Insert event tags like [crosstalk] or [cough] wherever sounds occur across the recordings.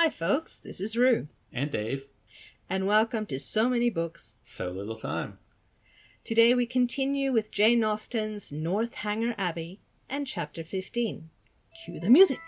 Hi, folks, this is Rue, And Dave. and welcome to So Many Books. So little time. Today we continue with Jane Austen's Northanger Abbey and Chapter 15. Cue the music.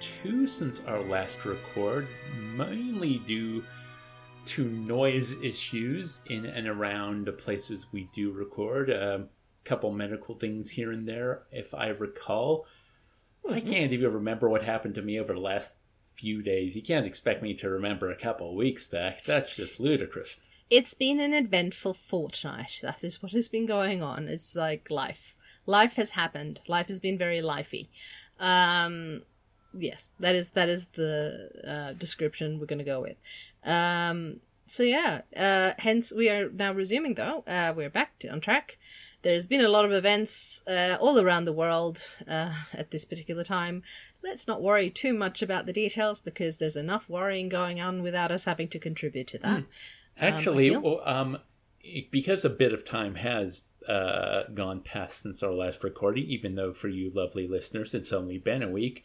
Two since our last record, mainly due to noise issues in and around the places we do record. A couple medical things here and there, if I recall. I can't even remember what happened to me over the last few days. You can't expect me to remember a couple weeks back. That's just ludicrous. It's been an eventful fortnight. That is what has been going on. It's like life. Life has happened. Life has been very lifey. Um, yes, that is that is the uh, description we're going to go with. Um, so yeah, uh, hence we are now resuming though. Uh, we're back to, on track. There's been a lot of events uh, all around the world uh, at this particular time. Let's not worry too much about the details because there's enough worrying going on without us having to contribute to that. Actually, feel- well, um, because a bit of time has uh, gone past since our last recording, even though for you lovely listeners it's only been a week,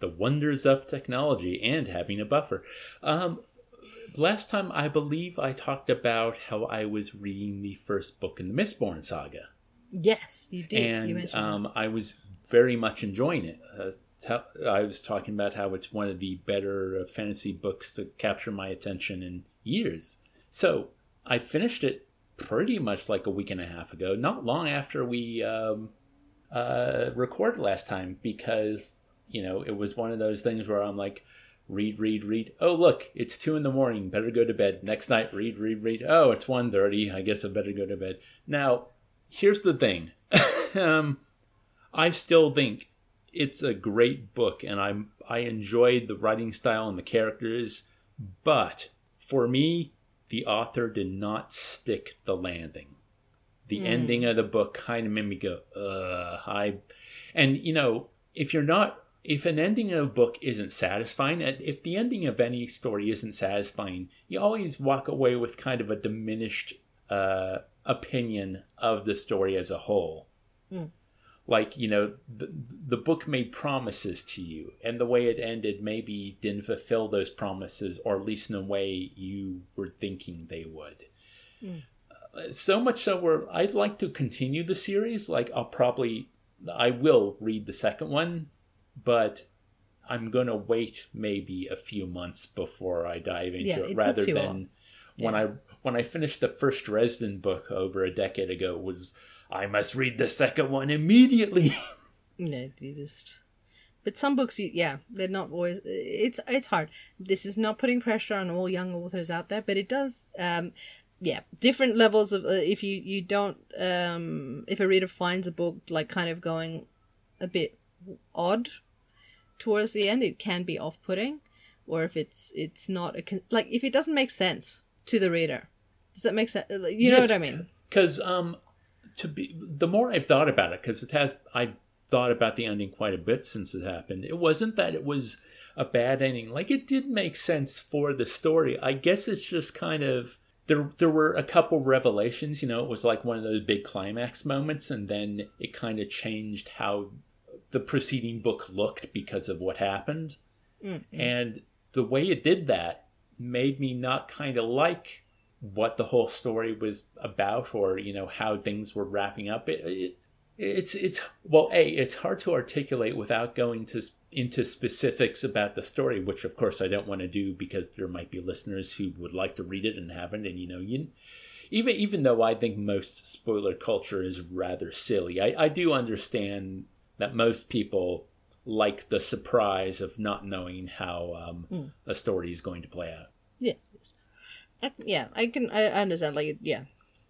the wonders of technology and having a buffer. Um, last time, I believe I talked about how I was reading the first book in the Mistborn saga, Yes, you did. and mentioned um, I was very much enjoying it. Uh, I was talking about how it's one of the better uh, fantasy books to capture my attention in years. So I finished it pretty much like a week and a half ago, not long after we um, uh, recorded last time, because you know it was one of those things where I'm like, read, read, read. Oh look, it's two in the morning. Better go to bed. Next night, read, read, read. Oh, it's 1.30. I guess I better go to bed. Now, here's the thing. [laughs] um, I still think it's a great book, and I'm I enjoyed the writing style and the characters, but for me, the author did not stick the landing. The ending of the book kind of made me go, uh, I, and you know, if you're not, if an ending of a book isn't satisfying, if the ending of any story isn't satisfying, you always walk away with kind of a diminished uh, opinion of the story as a whole. Like you know the, the book made promises to you and the way it ended maybe didn't fulfill those promises or at least in a way you were thinking they would. Uh, so much so where i'd like to continue the series like i'll probably i will read the second one but i'm gonna wait maybe a few months before i dive into Yeah, it it rather than when i when i finished the first dresden book over a decade ago was i must read the second one immediately [laughs] No, you just. But some books, you yeah, they're not always. It's it's hard. This is not putting pressure on all young authors out there, but it does. Um, yeah, different levels of. Uh, if you you don't, um, if a reader finds a book like kind of going a bit odd towards the end, it can be off-putting, or if it's it's not a like if it doesn't make sense to the reader. Does that make sense? You know what I mean? Because um, to be the more I've thought about it, because it has I've thought about the ending quite a bit since it happened. It wasn't that it was a bad ending; like it did make sense for the story. I guess it's just kind of there. There were a couple revelations. You know, it was like one of those big climax moments, and then it kind of changed how the preceding book looked because of what happened. Mm. And the way it did that made me not kind of like what the whole story was about or, you know, how things were wrapping up. It, it, it's, it's, well, A, it's hard to articulate without going to into specifics about the story, which of course I don't want to do because there might be listeners who would like to read it and haven't. And, you know, you, even even though I think most spoiler culture is rather silly, I, I do understand that most people like the surprise of not knowing how um, a story is going to play out. Yes. yes. I, yeah, I can. I I understand. Like, yeah,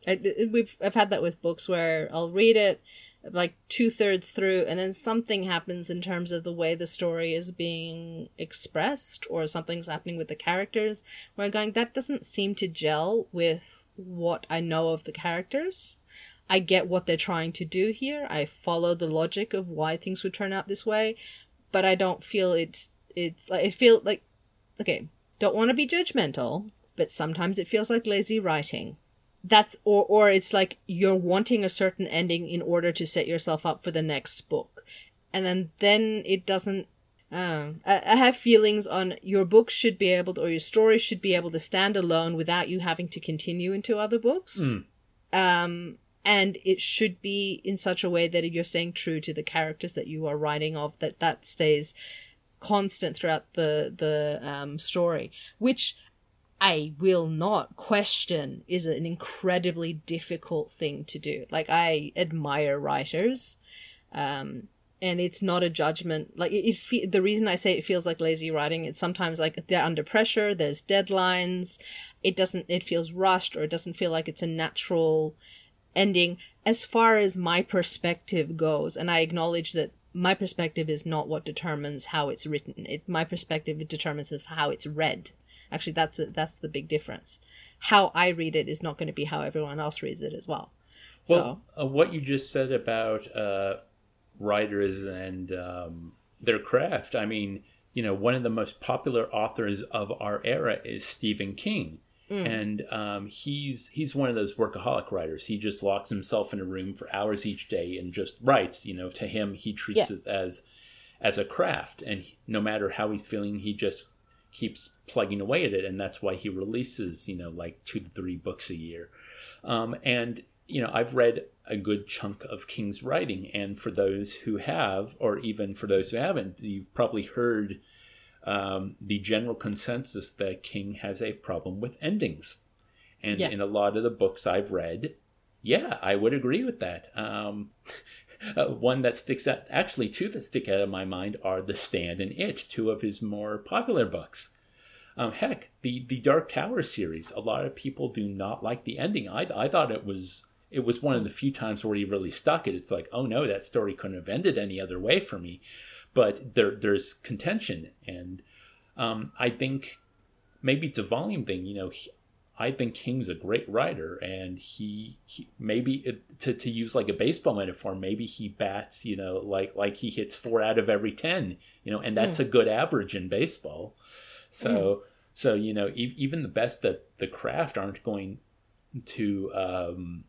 I, we've I've had that with books where I'll read it, like two thirds through, and then something happens in terms of the way the story is being expressed, or something's happening with the characters, where I'm going, that doesn't seem to gel with what I know of the characters. I get what they're trying to do here. I follow the logic of why things would turn out this way, but I don't feel it's it's like I feel like okay, don't want to be judgmental, but sometimes it feels like lazy writing that's or or it's like you're wanting a certain ending in order to set yourself up for the next book and then then it doesn't I, I have feelings on your book should be able to, or your story should be able to stand alone without you having to continue into other books. Mm. Um, and it should be in such a way that you're staying true to the characters that you are writing of, that that stays constant throughout the the um, story, which I will not question is an incredibly difficult thing to do. Like I admire writers, um, and it's not a judgment. Like it, it fe- the reason I say it feels like lazy writing, it's sometimes like they're under pressure. There's deadlines. It doesn't. It feels rushed, or it doesn't feel like it's a natural ending. As far as my perspective goes, and I acknowledge that my perspective is not what determines how it's written. It my perspective determines how it's read Actually, that's a, that's the big difference. How I read it is not going to be how everyone else reads it as well. So, well, uh, what you just said about uh, writers and um, their craft, I mean, you know, one of the most popular authors of our era is Stephen King. Mm. And um, he's he's one of those workaholic writers. He just locks himself in a room for hours each day and just writes. You know, to him, he treats yeah. it as as a craft, and he, no matter how he's feeling, he just keeps plugging away at it, and that's why he releases you know like two to three books a year. Um, and you know I've read a good chunk of King's writing, and for those who have, or even for those who haven't, you've probably heard um, the general consensus that King has a problem with endings, and yeah. in a lot of the books I've read, yeah, I would agree with that. Um, [laughs] uh, one that sticks out, actually, two that stick out in my mind are The Stand and It, two of his more popular books. Um, heck, the the Dark Tower series, a lot of people do not like the ending. I, I thought it was it was one of the few times where he really stuck it. It's like, oh no, that story couldn't have ended any other way for me. But there there's contention, and um, I think maybe it's a volume thing. You know, he, I think King's a great writer, and he, he maybe it, to to use like a baseball metaphor, maybe he bats, you know, like like he hits four out of every ten, you know, and that's mm. a good average in baseball. So mm. so you know, e- even the best at the craft aren't going to um,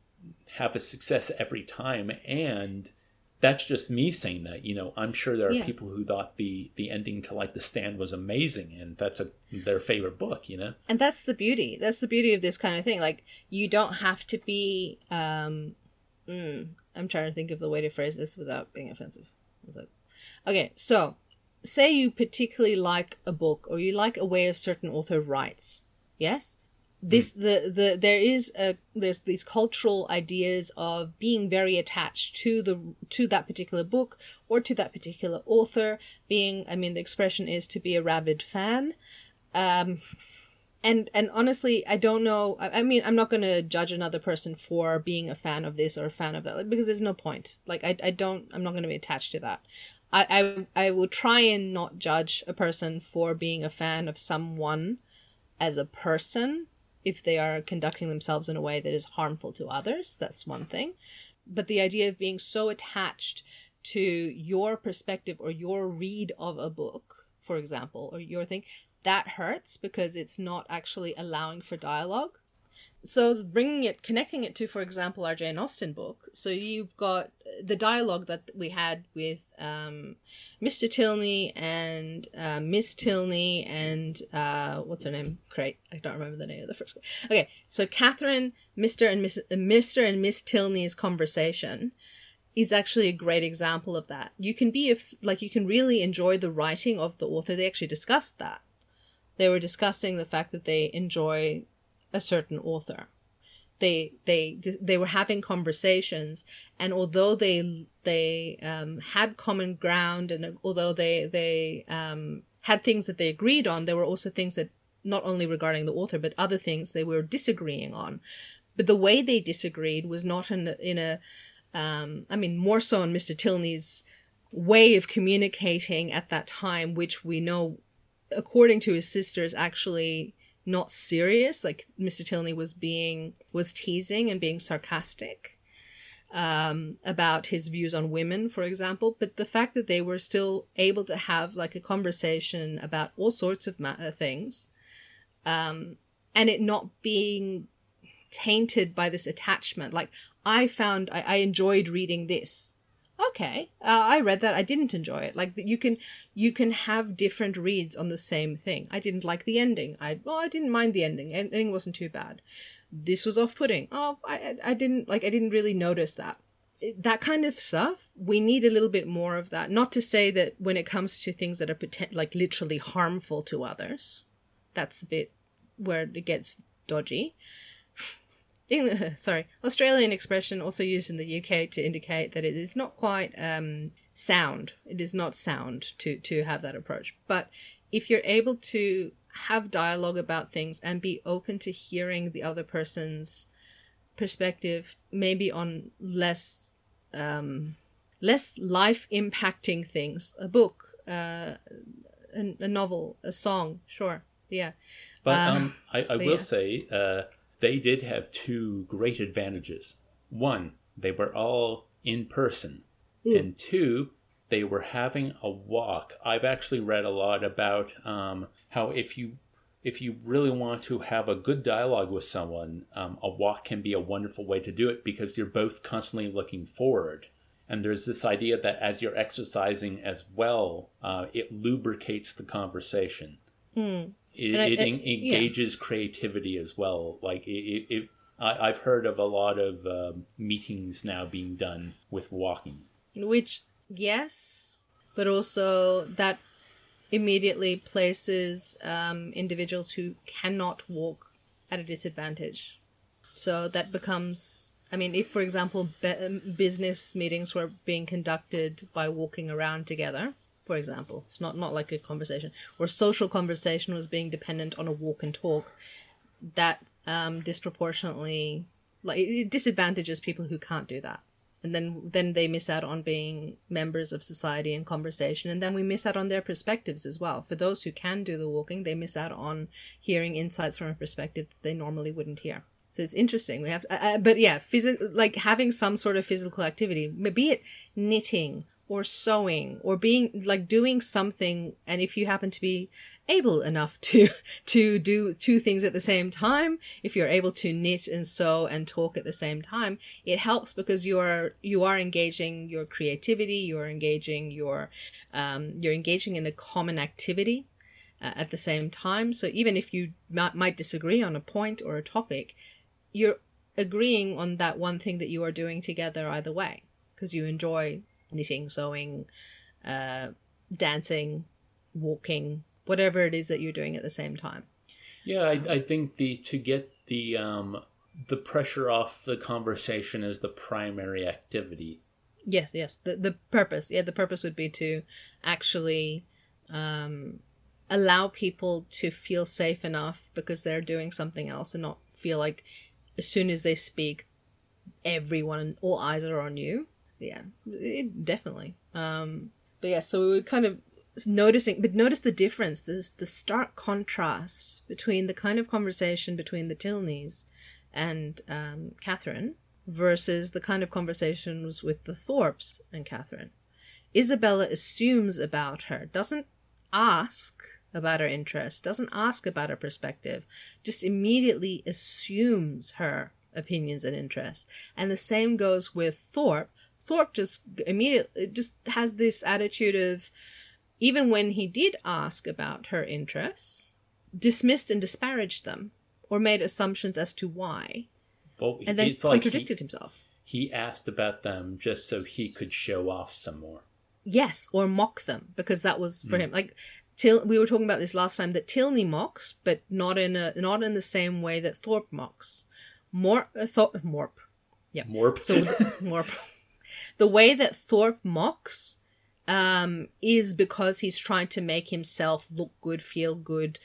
have a success every time, and that's just me saying that. You know, I'm sure there are yeah. people who thought the the ending to like the stand was amazing, and that's a their favorite book. You know, and that's the beauty. That's the beauty of this kind of thing. Like you don't have to be. um mm, I'm trying to think of the way to phrase this without being offensive. Okay, so say you particularly like a book or you like a way a certain author writes. Yes, this mm. the the there is a there's these cultural ideas of being very attached to the to that particular book or to that particular author being i mean the expression is to be a rabid fan. Um and and honestly i don't know i, I mean i'm not going to judge another person for being a fan of this or a fan of that because there's no point. Like i, I don't i'm not going to be attached to that. I, I i will try and not judge a person for being a fan of someone as a person if they are conducting themselves in a way that is harmful to others. That's one thing. But the idea of being so attached to your perspective or your read of a book, for example, or your thing, that hurts because it's not actually allowing for dialogue so bringing it connecting it to for example our jane austen book so you've got the dialogue that we had with um, mr tilney and uh, miss tilney and uh, what's her name? Great i don't remember the name of the first guy. Okay so catherine mr and miss uh, mr and miss tilney's conversation is actually a great example of that. You can be if like you can really enjoy the writing of the author. They actually discussed that. They were discussing the fact that they enjoy a certain author. They they they were having conversations, and although they they um, had common ground, and although they they um, had things that they agreed on, there were also things that not only regarding the author but other things they were disagreeing on. But the way they disagreed was not in in a Um, I mean, more so on Mr. Tilney's way of communicating at that time, which we know, according to his sisters, actually not serious. Like Mr. Tilney was being was teasing and being sarcastic um, about his views on women, for example. But the fact that they were still able to have like a conversation about all sorts of ma- uh, things, um, and it not being tainted by this attachment. Like I found I, I enjoyed reading this. Okay, uh, I read that. I didn't enjoy it. Like you can you can have different reads on the same thing. I didn't like the ending. I well, I didn't mind the ending. Ending wasn't too bad. This was off putting. Oh, I I didn't like. I didn't really notice that. That kind of stuff. We need a little bit more of that. Not to say that when it comes to things that are like literally harmful to others, that's a bit where it gets dodgy. [laughs] sorry, Australian expression also used in the UK to indicate that it is not quite um, sound. It is not sound to to have that approach. But if you're able to have dialogue about things and be open to hearing the other person's perspective, maybe on less um, less life impacting things, a book, uh, a, a novel, a song, sure, yeah. But um, um I, I will yeah. say. Uh, they did have two great advantages. One, they were all in person, mm. and two, they were having a walk. I've actually read a lot about um, how if you if you really want to have a good dialogue with someone, um, a walk can be a wonderful way to do it because you're both constantly looking forward. And there's this idea that as you're exercising as well, uh, it lubricates the conversation. Mm. It, I, it, engages yeah. creativity as well. Like it, it I, have heard of a lot of uh, meetings now being done with walking. Which, yes, but also that immediately places um, individuals who cannot walk at a disadvantage. So that becomes, I mean, if, for example, be- um, business meetings were being conducted by walking around together, for example. It's not, not like a conversation. Or social conversation was being dependent on a walk and talk. That um, disproportionately, like, it disadvantages people who can't do that. And then, then they miss out on being members of society and conversation. And then we miss out on their perspectives as well. For those who can do the walking, they miss out on hearing insights from a perspective that they normally wouldn't hear. So it's interesting. We have, uh, uh but yeah, physical, like having some sort of physical activity, be it knitting or sewing or being like doing something and if you happen to be able enough to [laughs] to do two things at the same time if you're able to knit and sew and talk at the same time it helps because you are you are engaging your creativity you're engaging your um, you're engaging in a common activity uh, at the same time. So even if you might, might disagree on a point or a topic you're agreeing on that one thing that you are doing together either way because you enjoy knitting, sewing, uh, dancing, walking, whatever it is that you're doing at the same time. Yeah, I, I think the to get the um, the pressure off the conversation is the primary activity. Yes, yes. The the purpose, yeah, the purpose would be to actually um, allow people to feel safe enough because they're doing something else and not feel like as soon as they speak, everyone, all eyes are on you yeah, it, definitely. Um, but yeah, so we were kind of noticing, but notice the difference, the, the stark contrast between the kind of conversation between the Tilneys and um, Catherine versus the kind of conversations with the Thorpes and Catherine. Isabella assumes about her, doesn't ask about her interests, doesn't ask about her perspective, just immediately assumes her opinions and interests. And the same goes with Thorpe, Thorpe just immediately just has this attitude of even when he did ask about her interests, dismissed and disparaged them or made assumptions as to why. Well, and then contradicted like he, himself. He asked about them just so he could show off some more. Yes, or mock them because that was for mm. him. Like Til- we were talking about this last time that Tilney mocks, but not in a not in the same way that Thorpe mocks. More uh, Thorpe Morp. Yeah. Morp. So [laughs] Morp the way that Thorpe mocks um, is because he's trying to make himself look good, feel good,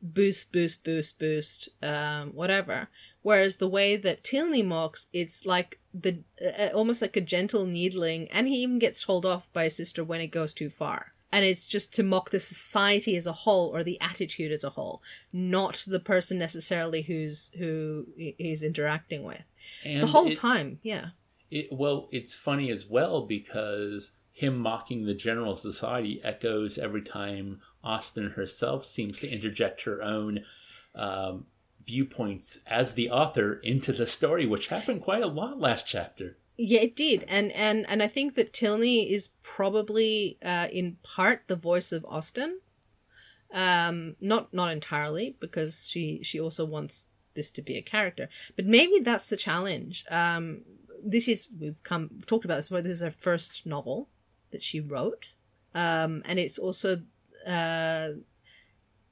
boost, boost, boost, boost, um, whatever. Whereas the way that Tilney mocks, it's like the uh, almost like a gentle needling, and he even gets told off by his sister when it goes too far. And it's just to mock the society as a whole or the attitude as a whole, not the person necessarily who's who he's interacting with. And the whole it- time, yeah. It, well, it's funny as well because him mocking the general society echoes every time Austen herself seems to interject her own um, viewpoints as the author into the story, which happened quite a lot last chapter. Yeah, it did, and and and I think that Tilney is probably uh, in part the voice of Austen. Um, not not entirely because she she also wants this to be a character, but maybe that's the challenge. Um, this is we've come we've talked about this before. This is her first novel that she wrote, um, and it's also uh,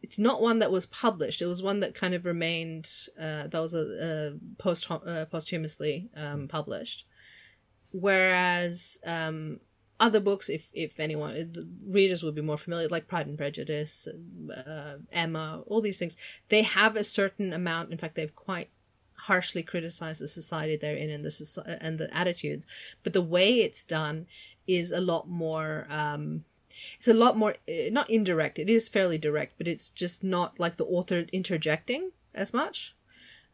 it's not one that was published. It was one that kind of remained. Uh, that was a, a post uh, posthumously um, published whereas um, other books, if if anyone the readers would be more familiar, like Pride and Prejudice, uh, Emma, all these things, they have a certain amount. In fact, they've quite harshly criticize the society they're in and the and the attitudes, but the way it's done is a lot more. Um, it's a lot more uh, not indirect. It is fairly direct, but it's just not like the author interjecting as much.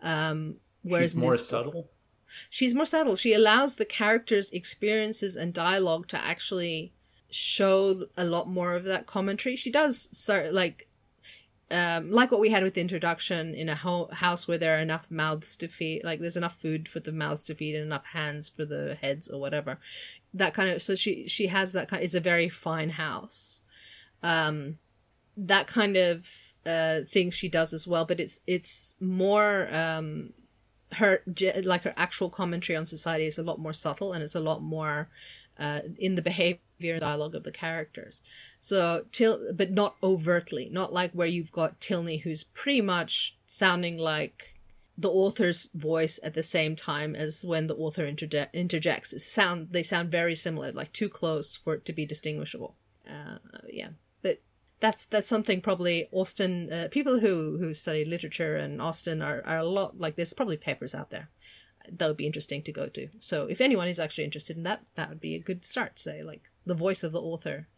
Um, whereas She's more this book- subtle. she's more subtle. She allows the characters' experiences and dialogue to actually show a lot more of that commentary. She does so like um, like what we had with the introduction in a ho- house where there are enough mouths to feed, like there's enough food for the mouths to feed and enough hands for the heads or whatever. That kind of so she she has that kind. It's a very fine house. Um, that kind of uh thing she does as well, but it's it's more um her like her actual commentary on society is a lot more subtle and it's a lot more uh, in the behavior and dialogue of the characters. So till, but not overtly, not like where you've got Tilney who's pretty much sounding like the author's voice at the same time as when the author interje- interjects. It sound they sound very similar, like too close for it to be distinguishable. Uh, yeah, but that's that's something probably Austen uh, people who who study literature and Austen are, are a lot like there's probably papers out there that would be interesting to go to. So if anyone is actually interested in that, that would be a good start. Say like the voice of the author,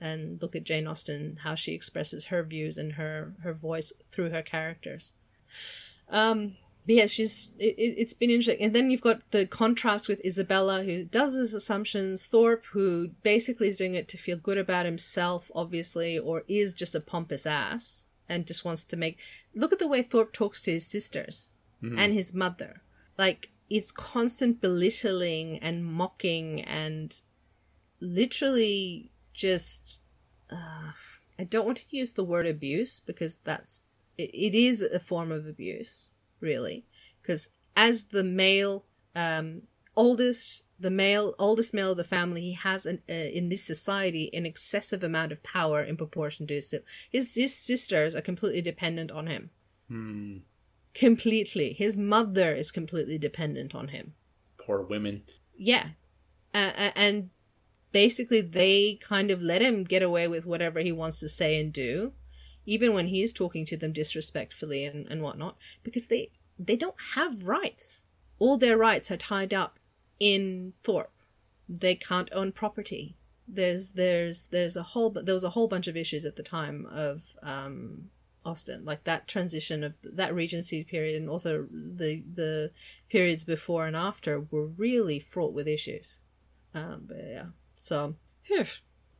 and look at Jane Austen how she expresses her views and her her voice through her characters. Um, but yeah, she's it, it's been interesting, and then you've got the contrast with Isabella, who does his assumptions. Thorpe, who basically is doing it to feel good about himself, obviously, or is just a pompous ass and just wants to make. Look at the way Thorpe talks to his sisters and his mother. Like it's constant belittling and mocking and literally just. Uh, I don't want to use the word abuse because that's it, it is a form of abuse really because as the male um oldest the male oldest male of the family he has an uh, in this society an excessive amount of power in proportion to his his his sisters are completely dependent on him Hmm. Completely. His mother is completely dependent on him. Poor women. yeah. Uh, and basically they kind of let him get away with whatever he wants to say and do even when he is talking to them disrespectfully and, and whatnot because they they don't have rights. All their rights are tied up in thorpe they can't own property. There's there's there's a whole there was a whole bunch of issues at the time of um Austen, like that transition of that Regency period, and also the the periods before and after were really fraught with issues. Um, but yeah, so phew,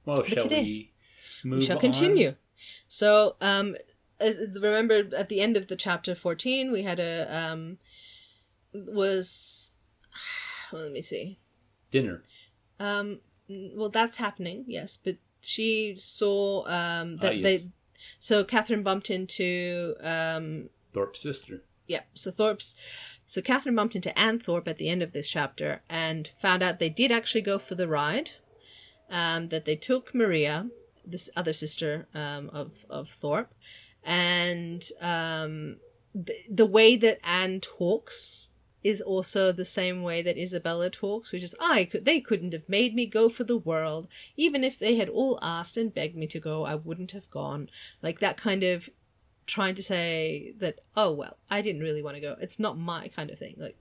Well, shall today, we move we shall on? continue. So, um, remember at the end of the chapter fourteen, we had a um, was [sighs] let me see. Dinner. Um, well, that's happening, yes, but she saw um that Ah, yes. they. So Catherine bumped into um Thorpe's sister. yeah, so Thorpe's so Catherine bumped into Anne Thorpe at the end of this chapter and found out they did actually go for the ride. Um, that they took Maria, this other sister um, of of Thorpe, and um, the, the way that Anne talks is also the same way that Isabella talks, which is I could they couldn't have made me go for the world. Even if they had all asked and begged me to go, I wouldn't have gone. Like that kind of trying to say that, oh, well, I didn't really want to go. It's not my kind of thing. Like,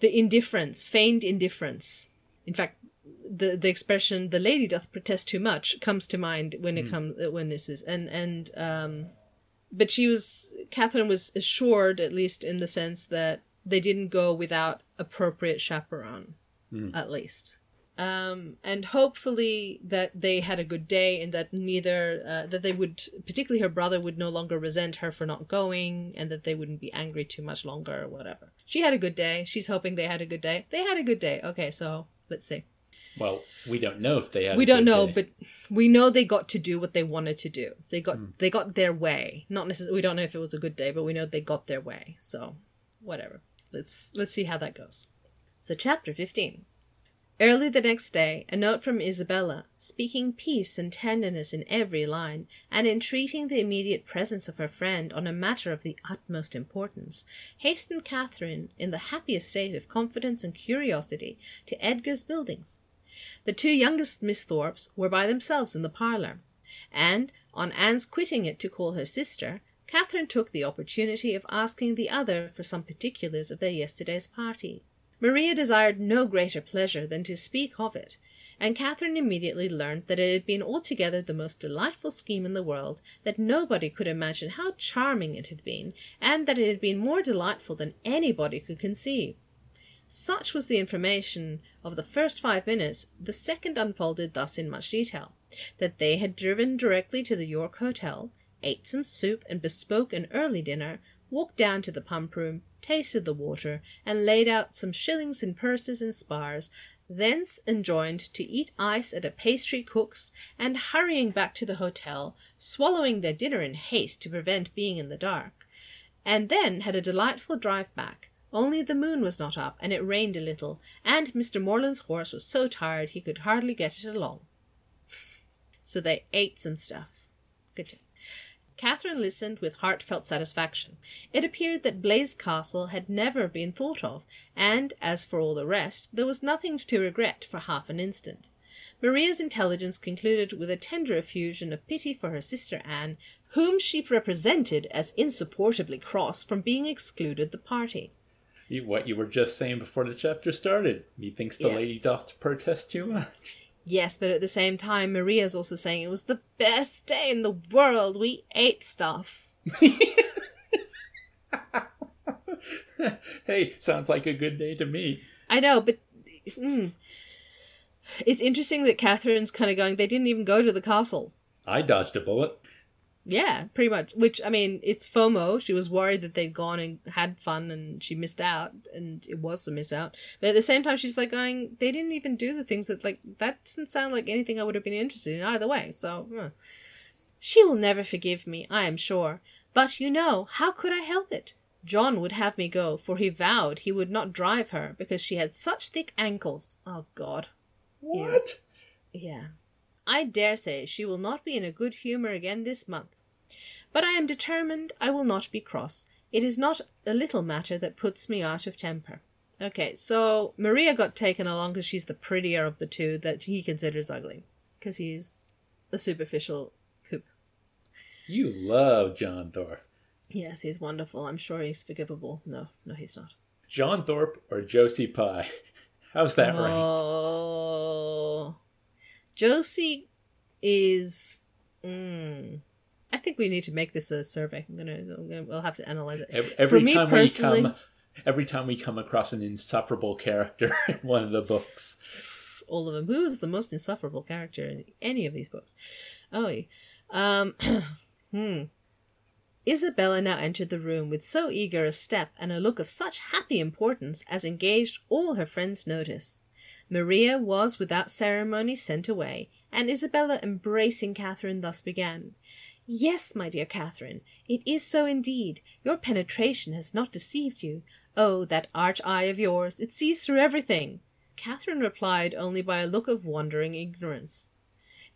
the indifference, feigned indifference. In fact, the the expression "the lady doth protest too much" comes to mind when it comes when this is and and um, but she was Catherine was assured at least in the sense that they didn't go without appropriate chaperone, at least. Um, and hopefully that they had a good day and that neither uh, that they would particularly her brother would no longer resent her for not going and that they wouldn't be angry too much longer or whatever. She had a good day. She's hoping they had a good day. They had a good day. Okay so let's see. Well, we don't know if they had. we don't know day. but we know they got to do what they wanted to do. They got they got their way. Not necessarily we don't know if it was a good day but we know they got their way. So whatever let's let's see how that goes so chapter 15 Early the next day, a note from Isabella, speaking peace and tenderness in every line, and entreating the immediate presence of her friend on a matter of the utmost importance, hastened Catherine, in the happiest state of confidence and curiosity, to Edgar's buildings. The two youngest Miss Thorpes were by themselves in the parlour, and, on Anne's quitting it to call her sister, Catherine took the opportunity of asking the other for some particulars of their yesterday's party. Maria desired no greater pleasure than to speak of it, and Catherine immediately learned that it had been altogether the most delightful scheme in the world, that nobody could imagine how charming it had been, and that it had been more delightful than anybody could conceive. Such was the information of the first five minutes, the second unfolded thus in much detail that they had driven directly to the York Hotel, ate some soup and bespoke an early dinner, walked down to the pump room, tasted the water, and laid out some shillings in purses and spars, thence enjoined to eat ice at a pastry cook's, and hurrying back to the hotel, swallowing their dinner in haste to prevent being in the dark, and then had a delightful drive back. Only the moon was not up, and it rained a little, and Mr. Morland's horse was so tired he could hardly get it along. [laughs] So they ate some stuff. Good job. Catherine listened with heartfelt satisfaction. It appeared that Blaise Castle had never been thought of, and as for all the rest, there was nothing to regret for half an instant. Maria's intelligence concluded with a tender effusion of pity for her sister Anne, whom she represented as insupportably cross from being excluded the party. You- What you were just saying before the chapter started. Methinks the Yeah. lady doth protest too much. Yes, but at the same time, Maria's also saying it was the best day in the world. We ate stuff. [laughs] hey, sounds like a good day to me. I know, but mm, it's interesting that Catherine's kind of going. They didn't even go to the castle. I dodged a bullet. Yeah, pretty much. Which I mean, it's FOMO. She was worried that they'd gone and had fun, and she missed out, and it was a miss out. But at the same time, she's like going. They didn't even do the things that like that doesn't sound like anything I would have been interested in either way. So. huh. She will never forgive me, I am sure. But you know, how could I help it? John would have me go, for he vowed he would not drive her because she had such thick ankles. Oh, God. What? Yeah. I dare say she will not be in a good humour again this month. But I am determined I will not be cross. It is not a little matter that puts me out of temper. Okay, so Maria got taken along because she's the prettier of the two that he considers ugly. Because he's a superficial poop. You love John Thorpe. Yes, he's wonderful. I'm sure he's forgivable. No, no, he's not. John Thorpe or Josie Pye? [laughs] How's that? Oh, Josie is. Mm, I think we need to make this a survey. I'm gonna, I'm gonna we'll have to analyze it. Every, every me time personally- we come, every time we come across an insufferable character [laughs] in one of the books, All of them. Who is the most insufferable character in any of these books? Oh, um, [clears throat] hmm. Isabella now entered the room with so eager a step and a look of such happy importance as engaged all her friends' notice. Maria was without ceremony sent away, and Isabella, embracing Catherine, thus began. Yes, my dear Catherine, it is so indeed. Your penetration has not deceived you. Oh, that arch eye of yours, it sees through everything. Catherine replied only by a look of wondering ignorance.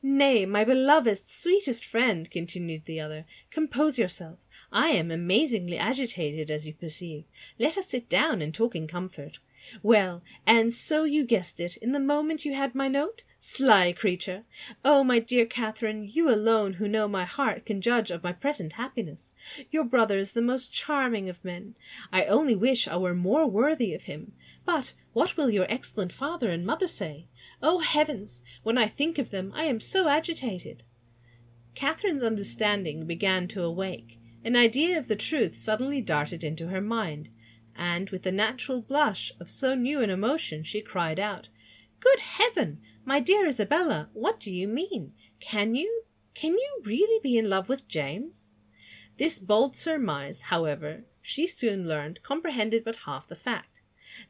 Nay, my beloved, sweetest friend, continued the other, compose yourself. I am amazingly agitated, as you perceive. Let us sit down and talk in comfort. Well, and so you guessed it in the moment you had my note? Sly creature! Oh, my dear Catherine, you alone who know my heart can judge of my present happiness. Your brother is the most charming of men. I only wish I were more worthy of him. But what will your excellent father and mother say? Oh, heavens! When I think of them, I am so agitated. Catherine's understanding began to awake. An idea of the truth suddenly darted into her mind, and with the natural blush of so new an emotion, she cried out, Good heaven! My dear Isabella, what do you mean? Can you, can you really be in love with James? This bold surmise, however, she soon learned comprehended but half the fact.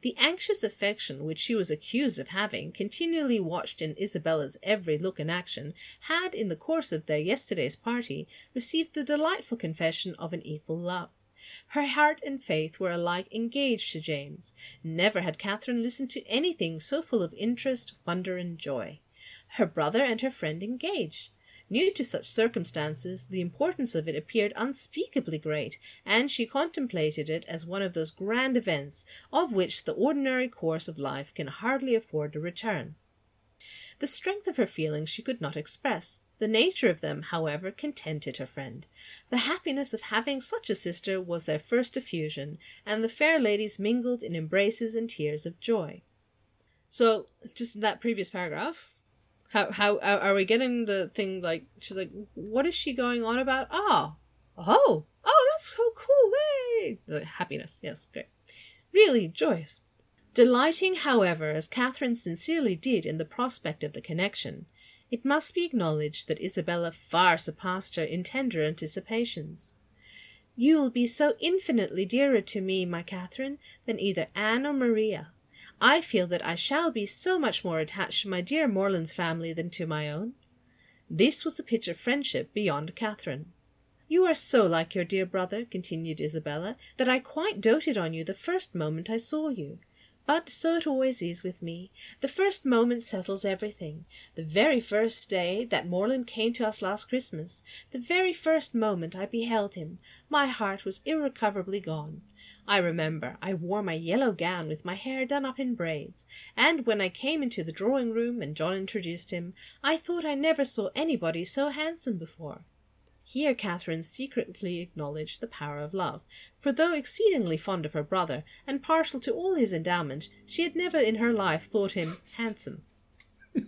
The anxious affection which she was accused of having, continually watched in Isabella's every look and action, had, in the course of their yesterday's party, received the delightful confession of an equal love. Her heart and faith were alike engaged to James. Never had Catherine listened to anything so full of interest, wonder, and joy. Her brother and her friend engaged. New to such circumstances, the importance of it appeared unspeakably great, and she contemplated it as one of those grand events of which the ordinary course of life can hardly afford a return. The strength of her feelings she could not express. The nature of them, however, contented her friend. The happiness of having such a sister was their first effusion, and the fair ladies mingled in embraces and tears of joy. So, just that previous paragraph, how how are we getting the thing like she's like, what is she going on about? Oh, oh, oh, that's so cool! Hey, the happiness, yes, great, really joyous. Delighting, however, as Catherine sincerely did in the prospect of the connection, it must be acknowledged that Isabella far surpassed her in tender anticipations. You will be so infinitely dearer to me, my Catherine, than either Anne or Maria. I feel that I shall be so much more attached to my dear Morland's family than to my own. This was a pitch of friendship beyond Catherine. You are so like your dear brother, continued Isabella, that I quite doted on you the first moment I saw you. But so it always is with me. The first moment settles everything. The very first day that Morland came to us last Christmas, the very first moment I beheld him, my heart was irrecoverably gone. I remember I wore my yellow gown with my hair done up in braids, and when I came into the drawing room and John introduced him, I thought I never saw anybody so handsome before. Here Catherine secretly acknowledged the power of love, for though exceedingly fond of her brother, and partial to all his endowments, she had never in her life thought him handsome. [laughs]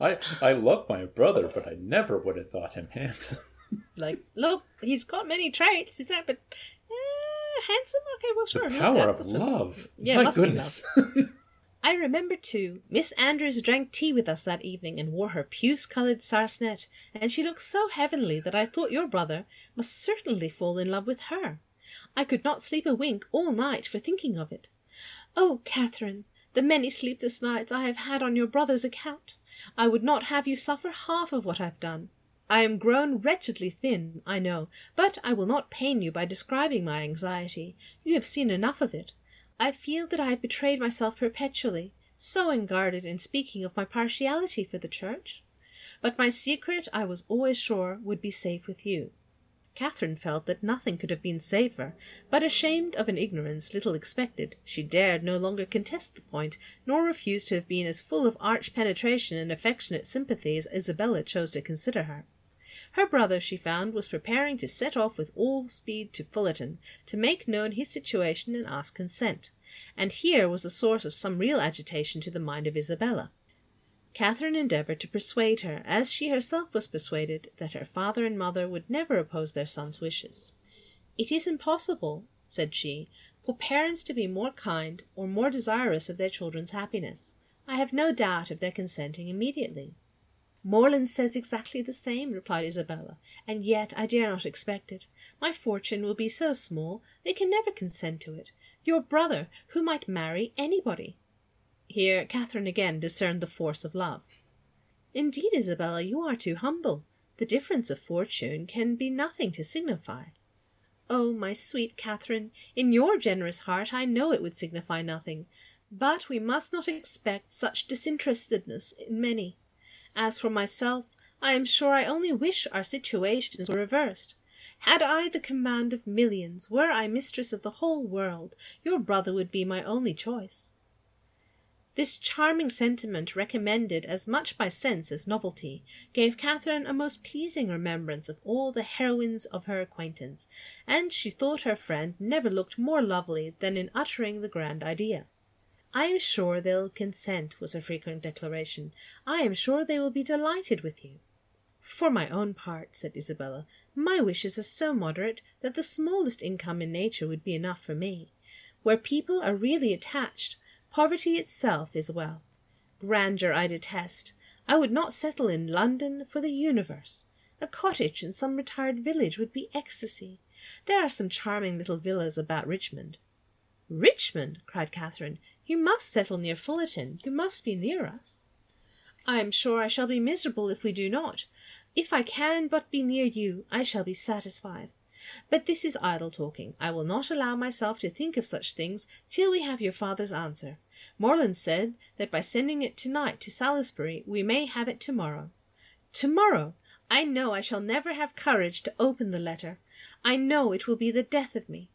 I I love my brother, but I never would have thought him handsome. [laughs] like, look, he's got many traits, is that? But eh, handsome? Okay, well, sure. The power of love. Yeah, my goodness. [laughs] I remember, too, Miss Andrews drank tea with us that evening and wore her puce coloured sarcenet, and she looked so heavenly that I thought your brother must certainly fall in love with her. I could not sleep a wink all night for thinking of it. Oh, Catherine, the many sleepless nights I have had on your brother's account! I would not have you suffer half of what I've done. I am grown wretchedly thin, I know, but I will not pain you by describing my anxiety. You have seen enough of it. I feel that I have betrayed myself perpetually, so unguarded in speaking of my partiality for the Church. But my secret, I was always sure, would be safe with you. Catherine felt that nothing could have been safer, but ashamed of an ignorance little expected, she dared no longer contest the point, nor refuse to have been as full of arch penetration and affectionate sympathy as Isabella chose to consider her. Her brother, she found, was preparing to set off with all speed to Fullerton, to make known his situation and ask consent, and here was a source of some real agitation to the mind of Isabella. Catherine endeavoured to persuade her, as she herself was persuaded, that her father and mother would never oppose their son's wishes. It is impossible, said she, for parents to be more kind or more desirous of their children's happiness. I have no doubt of their consenting immediately. Morland says exactly the same, replied Isabella, and yet I dare not expect it. My fortune will be so small, they can never consent to it. Your brother, who might marry anybody. Here Catherine again discerned the force of love. Indeed, Isabella, you are too humble. The difference of fortune can be nothing to signify. Oh, my sweet Catherine, in your generous heart I know it would signify nothing, but we must not expect such disinterestedness in many. As for myself, I am sure I only wish our situations were reversed. Had I the command of millions, were I mistress of the whole world, your brother would be my only choice. This charming sentiment, recommended as much by sense as novelty, gave Catherine a most pleasing remembrance of all the heroines of her acquaintance, and she thought her friend never looked more lovely than in uttering the grand idea. I am sure they'll consent, was her frequent declaration. I am sure they will be delighted with you. For my own part, said Isabella, my wishes are so moderate that the smallest income in nature would be enough for me. Where people are really attached, Poverty itself is wealth. Grandeur I detest. I would not settle in London for the universe. A cottage in some retired village would be ecstasy. There are some charming little villas about Richmond. Richmond! cried Catherine. You must settle near Fullerton. You must be near us. I am sure I shall be miserable if we do not. If I can but be near you, I shall be satisfied. But this is idle talking. I will not allow myself to think of such things till we have your father's answer. Morland said that by sending it tonight to Salisbury we may have it tomorrow. Tomorrow! I know I shall never have courage to open the letter. I know it will be the death of me.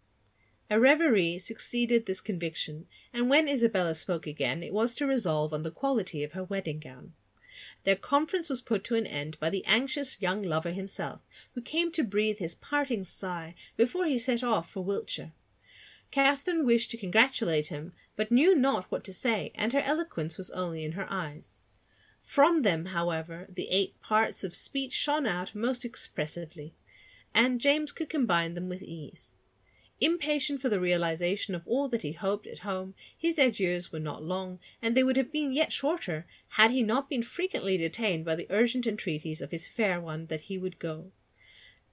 A reverie succeeded this conviction, and when Isabella spoke again, it was to resolve on the quality of her wedding gown. Their conference was put to an end by the anxious young lover himself, who came to breathe his parting sigh before he set off for Wiltshire. Catherine wished to congratulate him, but knew not what to say, and her eloquence was only in her eyes. From them, however, the eight parts of speech shone out most expressively, and James could combine them with ease. Impatient for the realization of all that he hoped at home, his adieus were not long, and they would have been yet shorter, had he not been frequently detained by the urgent entreaties of his fair one that he would go.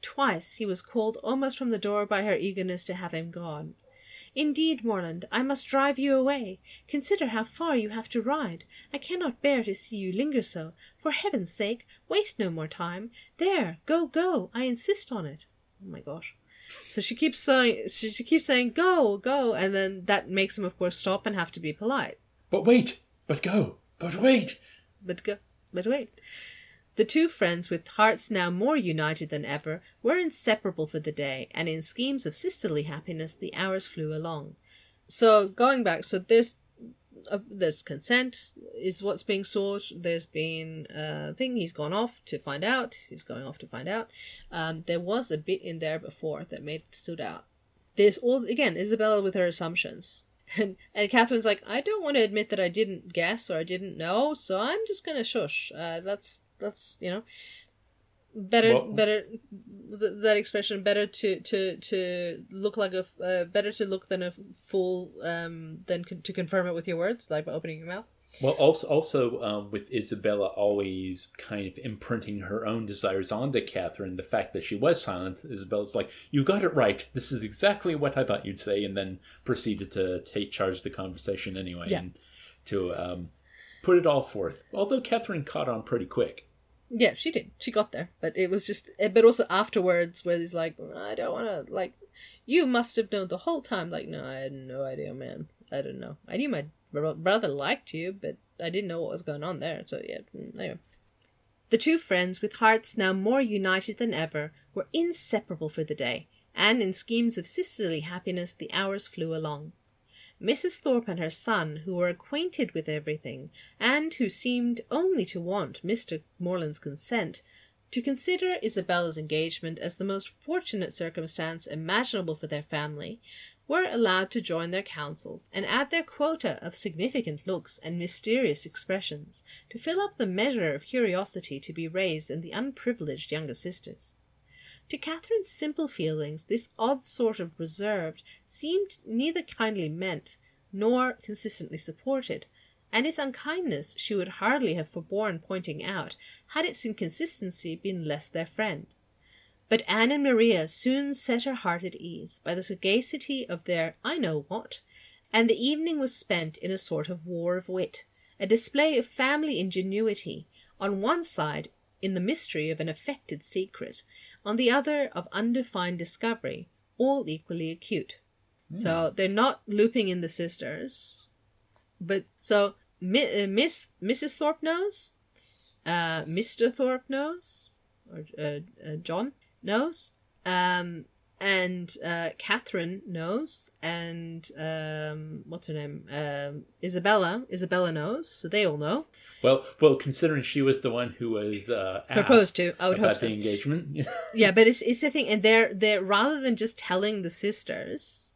Twice he was called almost from the door by her eagerness to have him gone. Indeed, Morland, I must drive you away. Consider how far you have to ride. I cannot bear to see you linger so. For heaven's sake, waste no more time. There, go, go. I insist on it. Oh my gosh. So she keeps saying she, she keeps saying go go, and then that makes him, of course, stop and have to be polite. But wait, but go, but wait, but go, but wait. The two friends, with hearts now more united than ever, were inseparable for the day, and in schemes of sisterly happiness the hours flew along. So going back, so this uh, there's consent is what's being sought. There's been a thing he's gone off to find out. He's going off to find out. Um, there was a bit in there before that made it stood out. There's all again Isabella with her assumptions, [laughs] and and Catherine's like, I don't want to admit that I didn't guess or I didn't know, so I'm just gonna shush. Uh, that's that's you know better well, better th- that expression better to to to look like a uh, better to look than a fool um than con- to confirm it with your words like by opening your mouth. Well also also um, with isabella always kind of imprinting her own desires onto catherine the fact that she was silent isabella's like you got it right. This is exactly what i thought you'd say and then proceeded to take charge of the conversation anyway yeah. and to um, put it all forth. Although catherine caught on pretty quick yeah, she did. She got there, but it was just. Eh, but also afterwards, where he's like, "I don't want to." Like, you must have known the whole time. Like, no, I had no idea, man. I don't know. I knew my brother liked you, but I didn't know what was going on there. So yeah, mm, anyway. The two friends, with hearts now more united than ever, were inseparable for the day, and in schemes of sisterly happiness the hours flew along. Mrs. Thorpe and her son, who were acquainted with everything, and who seemed only to want Mr. Morland's consent, to consider Isabella's engagement as the most fortunate circumstance imaginable for their family, were allowed to join their councils and add their quota of significant looks and mysterious expressions to fill up the measure of curiosity to be raised in the unprivileged younger sisters. To Catherine's simple feelings, this odd sort of reserved seemed neither kindly meant nor consistently supported, and its unkindness she would hardly have forborne pointing out had its inconsistency been less their friend. But Anne and Maria soon set her heart at ease by the sagacity of their I know what, and the evening was spent in a sort of war of wit, a display of family ingenuity, on one side in the mystery of an affected secret, on the other of undefined discovery, all equally acute. Mm. So they're not looping in the sisters, but so uh, Miss Mrs. Thorpe knows, uh, Mr. Thorpe knows, or uh, uh, John knows, um, and uh, Catherine knows, and um, what's her name? Um, Isabella. Isabella knows, so they all know. Well, well, considering she was the one who was uh, proposed to, I would about hope so. the engagement. [laughs] yeah, but it's it's the thing, and they're they're rather than just telling the sisters,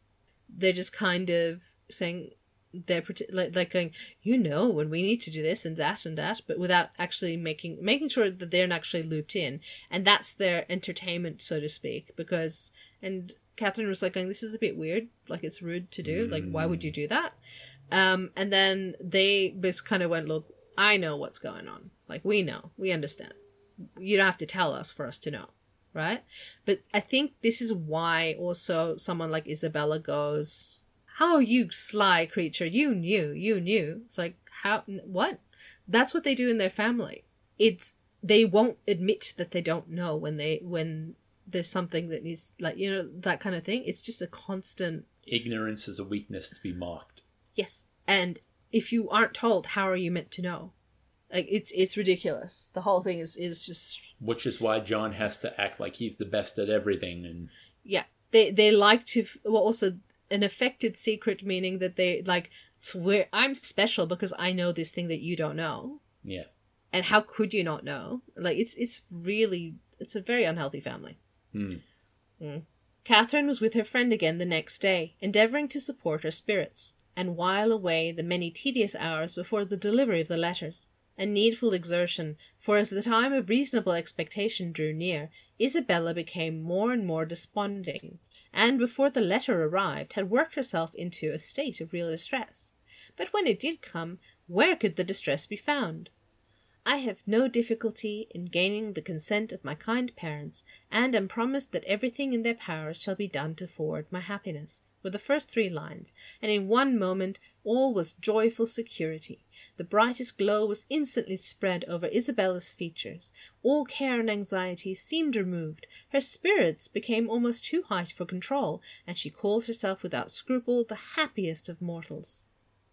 they're just kind of saying they're like, like going, you know, when we need to do this and that and that, but without actually making making sure that they're actually looped in, and that's their entertainment, so to speak. Because and Catherine was like going, this is a bit weird, like it's rude to do, like why would you do that? Um, and then they just kind of went, look, I know what's going on, like we know, we understand. You don't have to tell us for us to know right? But I think this is why also someone like Isabella goes, "How you sly creature! You knew, you knew." It's like how what? That's what they do in their family. It's they won't admit that they don't know when they when there's something that needs like you know that kind of thing. It's just a constant Ignorance is a weakness to be mocked. yes. And if you aren't told, how are you meant to know? Like it's it's ridiculous. The whole thing is is just Which is why John has to act like he's the best at everything, and yeah they they like to well also an affected secret meaning that they like where i'm special because i know this thing that you don't know. Yeah, and how could you not know? Like it's it's really it's a very unhealthy family. Hmm. Mm. catherine was with her friend again the next day endeavoring to support her spirits and while away the many tedious hours before the delivery of the letters a needful exertion, for as the time of reasonable expectation drew near, Isabella became more and more desponding, and before the letter arrived had worked herself into a state of real distress. But when it did come, where could the distress be found? I have no difficulty in gaining the consent of my kind parents, and am promised that everything in their power shall be done to forward my happiness, were the first three lines, and in one moment all was joyful security. The brightest glow was instantly spread over Isabella's features. All care and anxiety seemed removed. Her spirits became almost too high for control, and she called herself without scruple the happiest of mortals.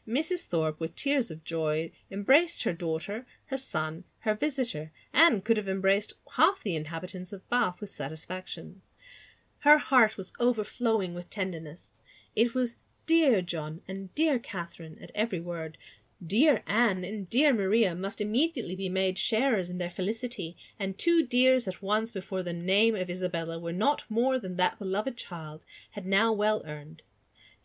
Mrs. Thorpe, with tears of joy, embraced her daughter, her son, her visitor, and could have embraced half the inhabitants of Bath with satisfaction. Her heart was overflowing with tenderness. It was dear John and dear Catherine at every word. Dear Anne and dear Maria must immediately be made sharers in their felicity, and two dears at once before the name of Isabella were not more than that beloved child had now well earned.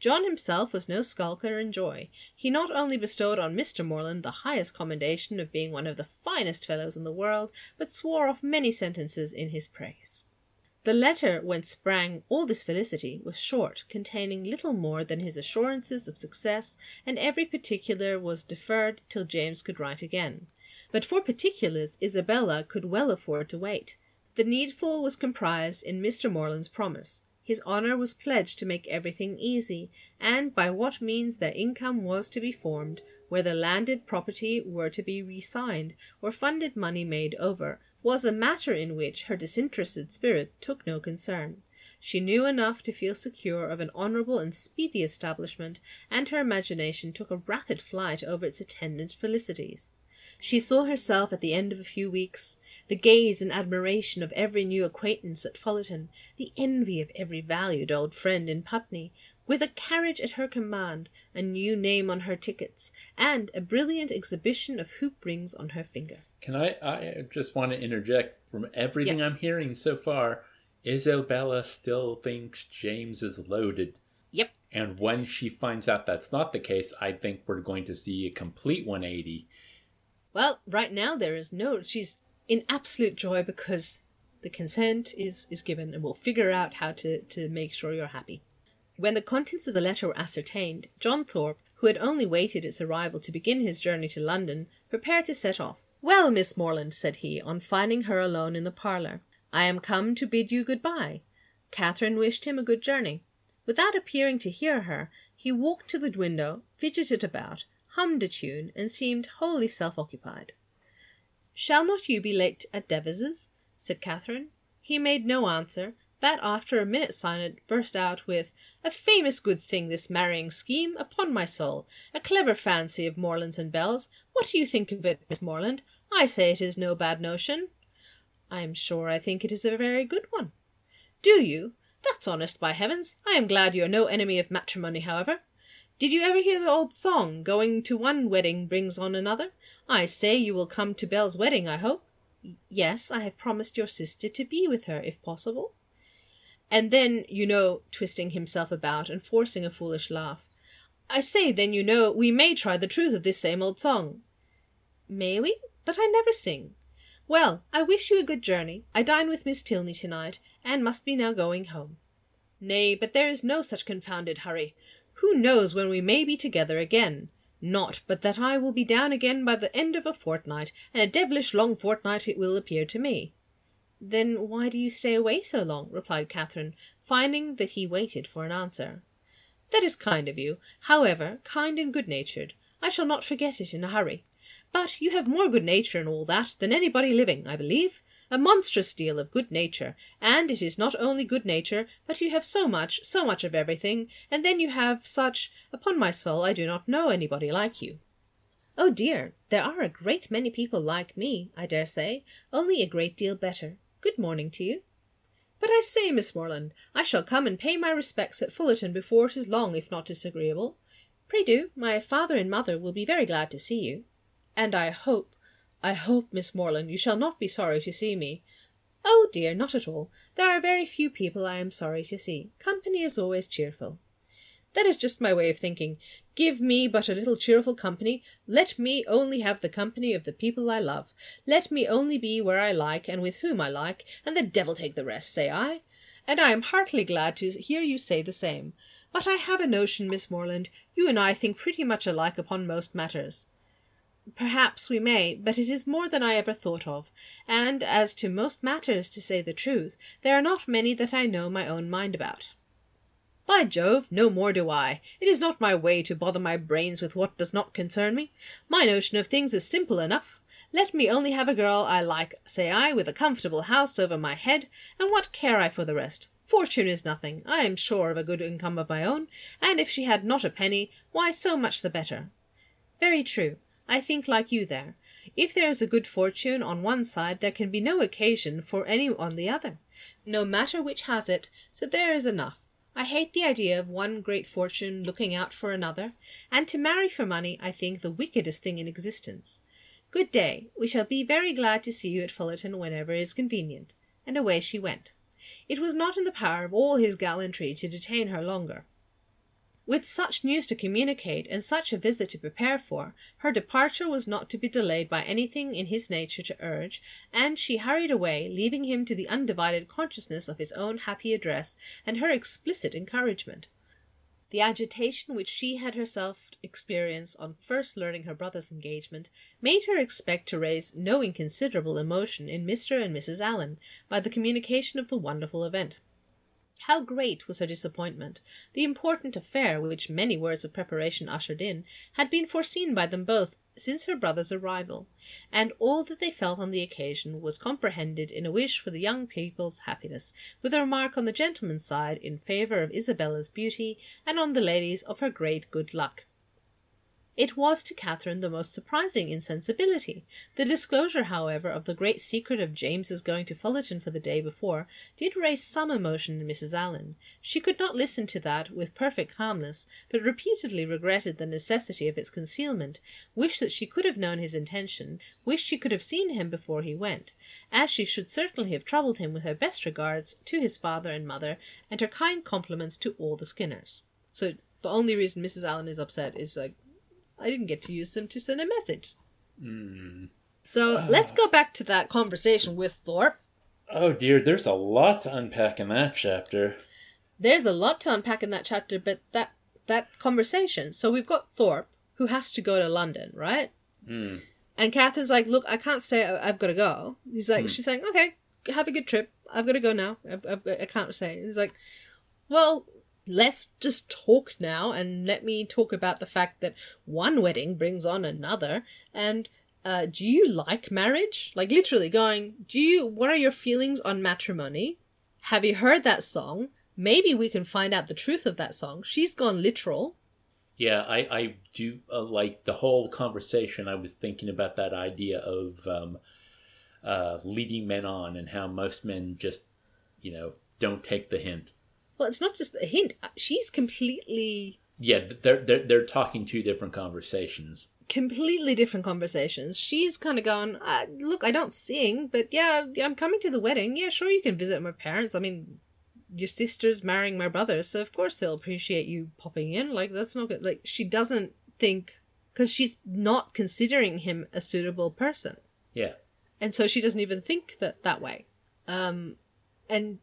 John himself was no skulker in joy. He not only bestowed on Mr. Morland the highest commendation of being one of the finest fellows in the world, but swore off many sentences in his praise. The letter whence sprang all this felicity was short, containing little more than his assurances of success, and every particular was deferred till James could write again. But for particulars Isabella could well afford to wait. The needful was comprised in Mr. Morland's promise. His honour was pledged to make everything easy, and by what means their income was to be formed, whether landed property were to be re-signed, or funded money made over, was a matter in which her disinterested spirit took no concern. She knew enough to feel secure of an honourable and speedy establishment, and her imagination took a rapid flight over its attendant felicities. She saw herself at the end of a few weeks, the gaze and admiration of every new acquaintance at Fullerton, the envy of every valued old friend in Putney, with a carriage at her command, a new name on her tickets, and a brilliant exhibition of hoop rings on her finger. Can I? I just want to interject. From everything I'm hearing so far, Isabella still thinks James is loaded. Yep. And when she finds out that's not the case, I think we're going to see a complete 180. Well, right now there is no. She's in absolute joy because the consent is is given, and we'll figure out how to to make sure you're happy. When the contents of the letter were ascertained, John Thorpe, who had only waited its arrival to begin his journey to London, prepared to set off. Well, Miss Morland, said he, on finding her alone in the parlour, I am come to bid you good-bye. Catherine wished him a good journey. Without appearing to hear her, he walked to the window, fidgeted about, hummed a tune, and seemed wholly self-occupied. Shall not you be late at Devizes? said Catherine. He made no answer, that after a minute's silence burst out with, A famous good thing this marrying scheme, upon my soul. A clever fancy of Morland's and Belle's. What do you think of it, Miss Morland? I say it is no bad notion. I am sure I think it is a very good one. Do you? That's honest, by heavens. I am glad you are no enemy of matrimony, however. Did you ever hear the old song, Going to one wedding brings on another? I say you will come to Belle's wedding, I hope. Yes, I have promised your sister to be with her, if possible. And then, you know, twisting himself about and forcing a foolish laugh. I say, then, you know, we may try the truth of this same old song. May we? But I never sing. Well, I wish you a good journey. I dine with Miss Tilney tonight, and must be now going home. Nay, but there is no such confounded hurry. Who knows when we may be together again? Not but that I will be down again by the end of a fortnight, and a devilish long fortnight it will appear to me. Then why do you stay away so long? replied Catherine, finding that he waited for an answer. That is kind of you. However, kind and good natured. I shall not forget it in a hurry. But you have more good nature and all that than anybody living, I believe a monstrous deal of good nature, and it is not only good nature, but you have so much, so much of everything, and then you have such upon my soul, I do not know anybody like you. Oh dear, there are a great many people like me, I dare say, only a great deal better. Good morning to you. But I say, Miss Morland, I shall come and pay my respects at Fullerton before it is long, if not disagreeable. Pray do, my father and mother will be very glad to see you. And I hope I hope, Miss Morland, you shall not be sorry to see me. Oh dear, not at all. There are very few people I am sorry to see. Company is always cheerful. That is just my way of thinking. Give me but a little cheerful company. Let me only have the company of the people I love. Let me only be where I like and with whom I like, and the devil take the rest, say I. And I am heartily glad to hear you say the same. But I have a notion, Miss Morland, you and I think pretty much alike upon most matters. Perhaps we may, but it is more than I ever thought of, and as to most matters, to say the truth, there are not many that I know my own mind about. By Jove, no more do I. It is not my way to bother my brains with what does not concern me. My notion of things is simple enough. Let me only have a girl I like, say I, with a comfortable house over my head, and what care I for the rest? Fortune is nothing. I am sure of a good income of my own, and if she had not a penny, why so much the better. Very true. I think like you there. If there is a good fortune on one side, there can be no occasion for any on the other, no matter which has it, so there is enough. I hate the idea of one great fortune looking out for another, and to marry for money I think the wickedest thing in existence. Good day. We shall be very glad to see you at Fullerton whenever is convenient. And away she went. It was not in the power of all his gallantry to detain her longer. With such news to communicate and such a visit to prepare for, her departure was not to be delayed by anything in his nature to urge, and she hurried away, leaving him to the undivided consciousness of his own happy address and her explicit encouragement. The agitation which she had herself experienced on first learning her brother's engagement made her expect to raise no inconsiderable emotion in Mr. and Mrs. Allen by the communication of the wonderful event. How great was her disappointment! The important affair, which many words of preparation ushered in, had been foreseen by them both since her brother's arrival, and all that they felt on the occasion was comprehended in a wish for the young people's happiness, with a remark on the gentleman's side in favour of Isabella's beauty, and on the lady's of her great good luck. It was to Catherine the most surprising insensibility. The disclosure, however, of the great secret of James's going to Fullerton for the day before did raise some emotion in Mrs. Allen. She could not listen to that with perfect calmness, but repeatedly regretted the necessity of its concealment, wished that she could have known his intention, wished she could have seen him before he went, as she should certainly have troubled him with her best regards to his father and mother, and her kind compliments to all the Skinners. So the only reason Mrs. Allen is upset is like I didn't get to use them to send a message. Mm. So uh. let's go back to that conversation with Thorpe. Oh dear, there's a lot to unpack in that chapter. There's a lot to unpack in that chapter, but that that conversation. So we've got Thorpe who has to go to London, right? Mm. And Catherine's like, "Look, I can't stay. I've got to go." He's like, mm. "She's saying, okay, have a good trip. I've got to go now. I've, I've, I can't stay." He's like, "Well, let's just talk now and let me talk about the fact that one wedding brings on another. And uh, do you like marriage? Like literally going do you what are your feelings on matrimony? Have you heard that song? Maybe we can find out the truth of that song. She's gone literal. Yeah i i do uh, like the whole conversation. I was thinking about that idea of um, uh, leading men on and how most men just you know don't take the hint Well, it's not just a hint. She's completely Yeah, they're they're they're talking two different conversations. completely different conversations. She's kind of going, uh, "Look, I don't sing, but yeah, I'm coming to the wedding. Yeah, sure, you can visit my parents. I mean, your sister's marrying my brother, so of course they'll appreciate you popping in. Like that's not good. Like she doesn't think because she's not considering him a suitable person, Yeah. and so she doesn't even think that that way. Um, and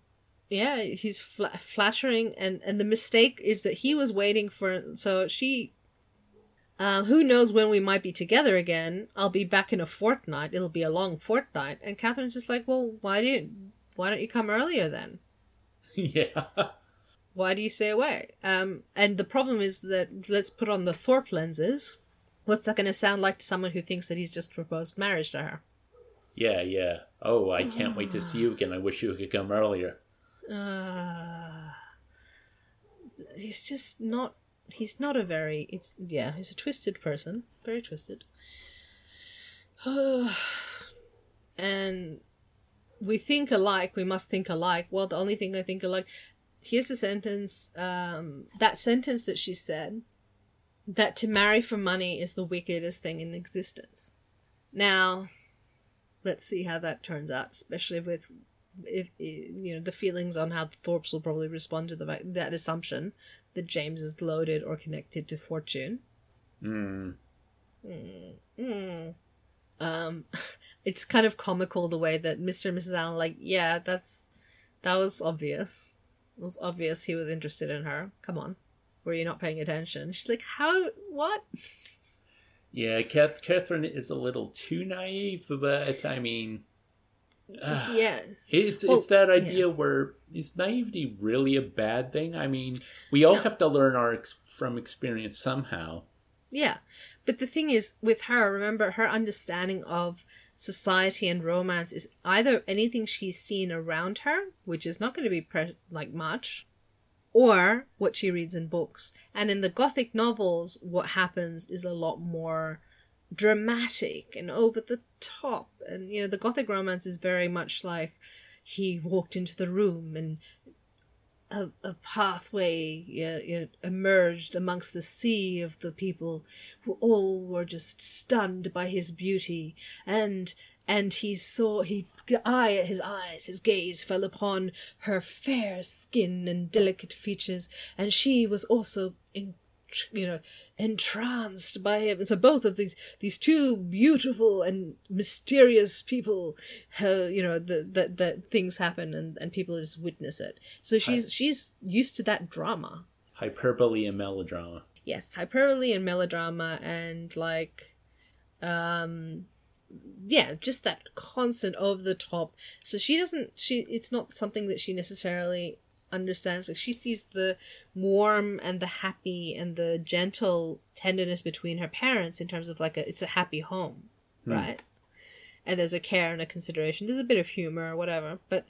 yeah, he's fla- flattering, and and the mistake is that he was waiting for. So she uh, who knows when we might be together again? I'll be back in a fortnight. It'll be a long fortnight. And Catherine's just like, well, why do you, why don't you come earlier then? [laughs] yeah. Why do you stay away? Um, and the problem is that let's put on the Thorpe lenses. What's that going to sound like to someone who thinks that he's just proposed marriage to her? Yeah, yeah. Oh, I can't wait to see you [sighs] again. I wish you could come earlier. Uh, he's just not. He's not a very. It's yeah. He's a twisted person. Very twisted. [sighs] and we think alike. We must think alike. Well, the only thing I think alike. Here's the sentence. Um, that sentence that she said. That to marry for money is the wickedest thing in existence. Now, let's see how that turns out, especially with if you know the feelings on how the Thorpes will probably respond to the fact- that assumption that James is loaded or connected to fortune. Mm. Um, [laughs] it's kind of comical the way that Mr. and Mrs. Allen like, yeah, that's that was obvious. It was obvious he was interested in her. Come on, were you not paying attention? She's like, how? What? [laughs] Yeah, Kath- Catherine is a little too naive, but I mean, ah, yeah, it's Well, it's that idea where is naivety really a bad thing? I mean, we all No. have to learn our ex- from experience somehow. Yeah. But the thing is, with her, remember, her understanding of society and romance is either anything she's seen around her, which is not going to be pre- like much, or what she reads in books. And in the Gothic novels, what happens is a lot more dramatic and over the top. And, you know, the Gothic romance is very much like he walked into the room and a, a pathway you know, emerged amongst the sea of the people who all were just stunned by his beauty and and he saw he eye his eyes his gaze fell upon her fair skin and delicate features and she was also in, you know entranced by him. So both of these these two beautiful and mysterious people uh, you know that that that things happen and and people just witness it. So she's she's used to that drama. Hyperbole and melodrama. yes hyperbole and melodrama and like um yeah just that constant over the top. So she doesn't she it's not something that she necessarily understands like she sees the warm and the happy and the gentle tenderness between her parents in terms of like a it's a happy home right and there's a care and a consideration there's a bit of humor or whatever but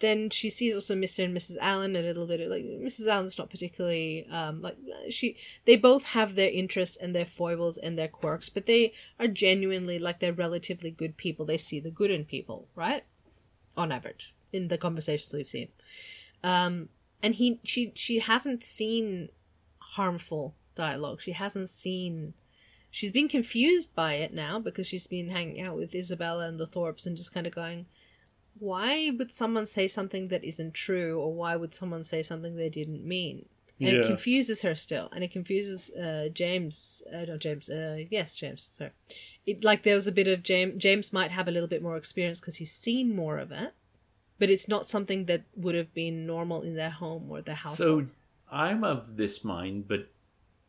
then she sees also Mr. and Mrs. Allen a little bit of, like Mrs. Allen's not particularly um like she they both have their interests and their foibles and their quirks but they are genuinely like they're relatively good people they see the good in people right on average in the conversations we've seen um and he she she hasn't seen harmful dialogue. She hasn't seen she's been confused by it now because she's been hanging out with Isabella and the Thorpes and just kind of going why would someone say something that isn't true or why would someone say something they didn't mean? And it confuses her still. And it confuses uh james uh, no james uh yes james sorry. It like there was a bit of james james might have a little bit more experience because he's seen more of it but it's not something that would have been normal in their home or their household. So I'm of this mind, but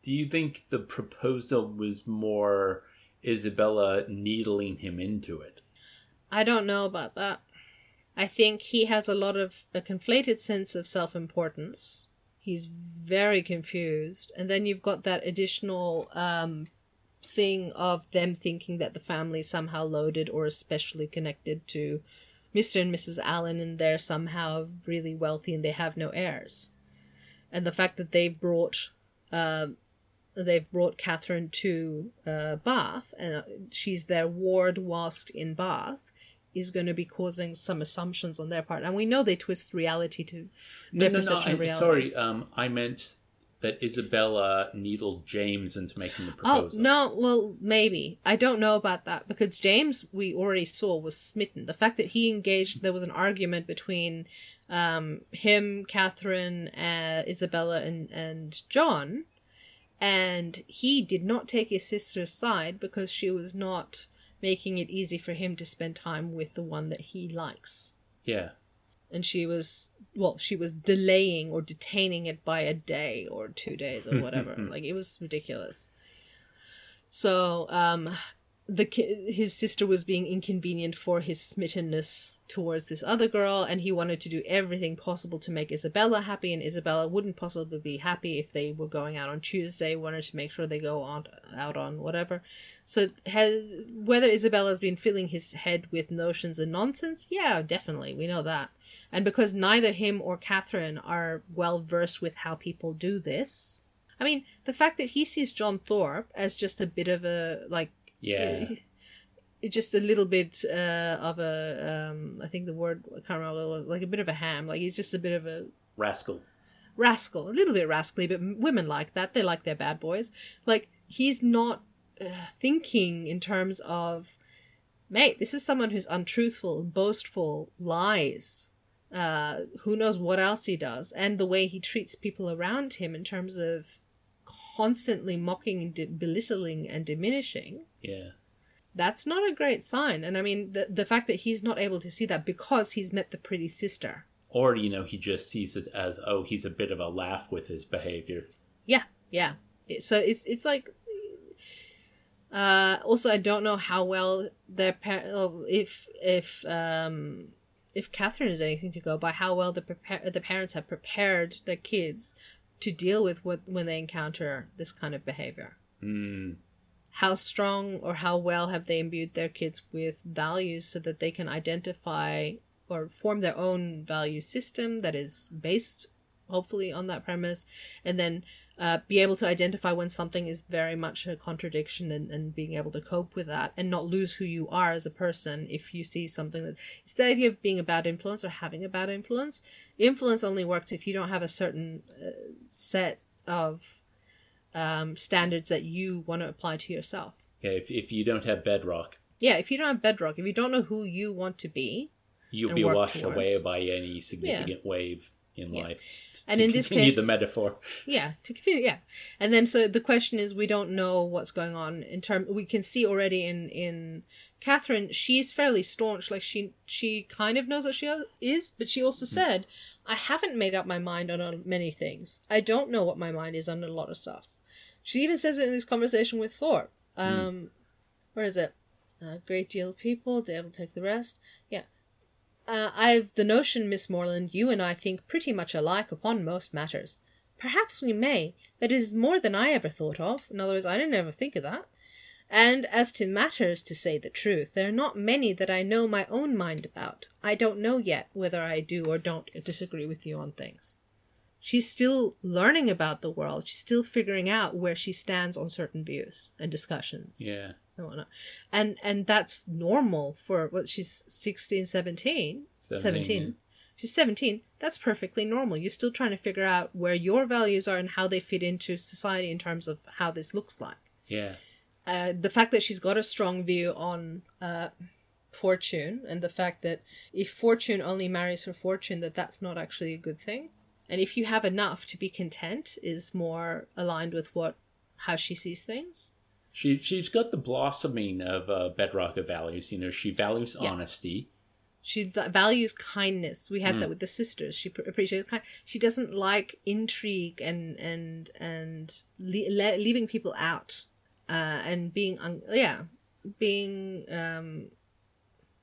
do you think the proposal was more Isabella needling him into it? I don't know about that. I think he has a lot of a conflated sense of self importance. He's very confused. And then you've got that additional um, thing of them thinking that the family is somehow loaded or especially connected to Mr. and Mrs. Allen and they're somehow really wealthy and they have no heirs. And the fact that they brought um, they've brought Catherine to uh, Bath, and she's their ward whilst in Bath, is going to be causing some assumptions on their part, and we know they twist reality to No, their no, no. perception I, of reality. sorry, um, I meant that Isabella needled James into making the proposal. Oh proposal. no, well maybe I don't know about that because James we already saw was smitten. The fact that he engaged, there was an argument between um, him, Catherine, uh, Isabella, and and John, and he did not take his sister's side because she was not making it easy for him to spend time with the one that he likes Yeah, and she was well she was delaying or detaining it by a day or two days or hmm, hmm, whatever. Hmm. like it was ridiculous. So um the his sister was being inconvenient for his smittenness towards this other girl and he wanted to do everything possible to make Isabella happy and Isabella wouldn't possibly be happy if they were going out on Tuesday wanted to make sure they go on out on whatever. So has whether Isabella's been filling his head with notions and nonsense? Yeah definitely we know that. And because neither him or Catherine are well versed with how people do this I mean the fact that he sees John Thorpe as just a bit of a like yeah. it's just a little bit uh, of a um, I think the word I can't remember was like a bit of a ham like he's just a bit of a Rascal. rascal a little bit rascally but women like that they like their bad boys like he's not uh, thinking in terms of mate this is someone who's untruthful boastful lies uh, who knows what else he does and the way he treats people around him in terms of constantly mocking and di- belittling and diminishing Yeah. That's not a great sign. And I mean, the, the fact that he's not able to see that because he's met the pretty sister. Or, you know, he just sees it as, oh, he's a bit of a laugh with his behavior. Yeah, yeah. So it's it's like. Uh, also, I don't know how well their par- oh, if if um if Catherine is anything to go by, how well the the parents have prepared their kids to deal with what when they encounter this kind of behavior. Hmm. How strong or how well have they imbued their kids with values so that they can identify or form their own value system that is based hopefully on that premise and then uh, be able to identify when something is very much a contradiction and, and being able to cope with that and not lose who you are as a person if you see something that it's the idea of being a bad influence or having a bad influence. Influence only works if you don't have a certain uh, set of um, standards that you want to apply to yourself. Yeah, if, if you don't have bedrock, Yeah, if you don't have bedrock, if you don't know who you want to be, you'll be washed towards. away by any significant wave in Yeah. life. And To in this continue case- the metaphor. yeah, to continue, yeah. And then so the question is, we don't know what's going on in term. We can see already in in Catherine, she's fairly staunch. Like she she kind of knows what she is, but she also said, "I haven't made up my mind on many things. I don't know what my mind is on a lot of stuff." She even says it in this conversation with Thorpe. Um, where is it? A great deal of people to will take the rest. Yeah. Uh, I've the notion, Miss Morland, you and I think pretty much alike upon most matters. Perhaps we may, but it is more than I ever thought of. In other words, I didn't ever think of that. And as to matters, to say the truth, there are not many that I know my own mind about. I don't know yet whether I do or don't disagree with you on things. She's still learning about the world. She's still figuring out where she stands on certain views and discussions Yeah. and whatnot. And and that's normal for what she's 16, 17. 17. She's 17. That's perfectly normal. You're still trying to figure out where your values are and how they fit into society in terms of how this looks like. Yeah. Uh, the fact that she's got a strong view on uh, fortune and the fact that if fortune only marries for fortune, that that's not actually a good thing. And if you have enough to be content is more aligned with what how she sees things. She she's got the blossoming of uh, bedrock of values. You know, she values Yeah. honesty. She values kindness. We had that with the sisters. She appreciates kind. She doesn't like intrigue and and and le- le- leaving people out, uh, and being un- yeah, being um.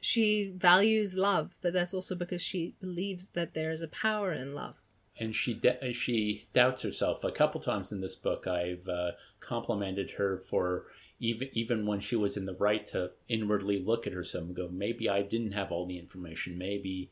She values love, but that's also because she believes that there is a power in love. And she de- she doubts herself a couple times in this book. I've uh, complimented her for even even when she was in the right to inwardly look at herself and go, maybe I didn't have all the information. Maybe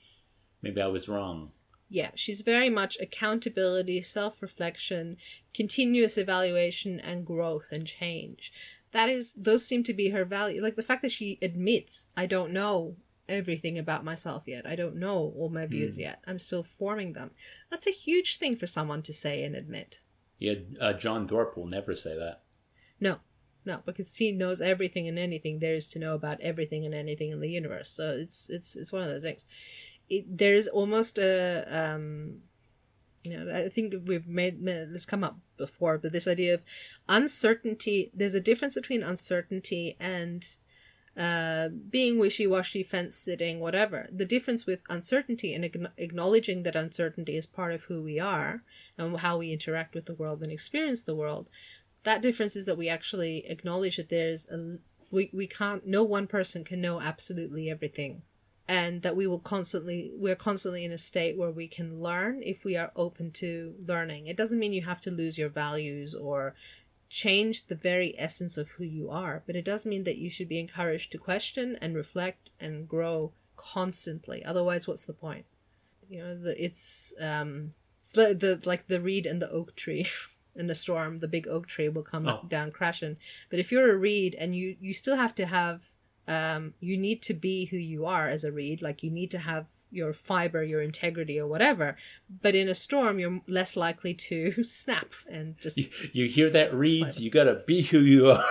maybe I was wrong. Yeah, she's very much accountability, self reflection, continuous evaluation, and growth and change. That is, those seem to be her value. Like the fact that she admits, I don't know everything about myself yet. I don't know all my views yet. I'm still forming them. That's a huge thing for someone to say and admit. Yeah, uh, John Thorpe will never say that. No, no, because he knows everything and anything there is to know about everything and anything in the universe. So it's it's it's one of those things. It, there's almost a um, you know, I think we've made, made this come up before, but this idea of uncertainty. There's a difference between uncertainty and uh, being wishy-washy, fence-sitting, whatever. The difference with uncertainty and acknowledging that uncertainty is part of who we are and how we interact with the world and experience the world. That difference is that we actually acknowledge that there's a we, we can't no one person can know absolutely everything and that we will constantly we're constantly in a state where we can learn if we are open to learning it doesn't mean you have to lose your values or change the very essence of who you are but it does mean that you should be encouraged to question and reflect and grow constantly. Otherwise what's the point? You know the it's um it's the, the like the reed and the oak tree [laughs] in the storm the big oak tree will come Oh. down crashing. But if you're a reed and you you still have to have um you need to be who you are as a reed. Like you need to have your fiber your integrity or whatever but in a storm you're less likely to [laughs] snap and just You, you hear that, Reeds? You gotta be who you are.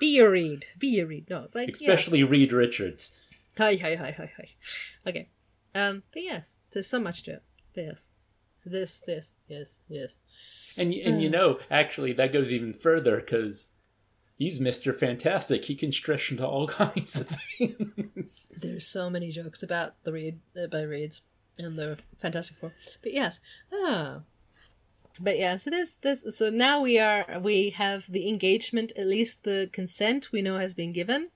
be your reed be your reed no like yeah. Especially Reed Richards. Hi, hi, hi, hi, hi. Okay. Um, but yes, there's so much to it. But yes. This, this, yes, yes. And, and you Uh. know, actually, that goes even further because he's Mr. Fantastic. He can stretch into all [laughs] kinds of things. There's so many jokes about the read uh, by reads and the Fantastic Four. But yes. Ah. But yeah, so this this so now we are we have the engagement, at least the consent we know has been given.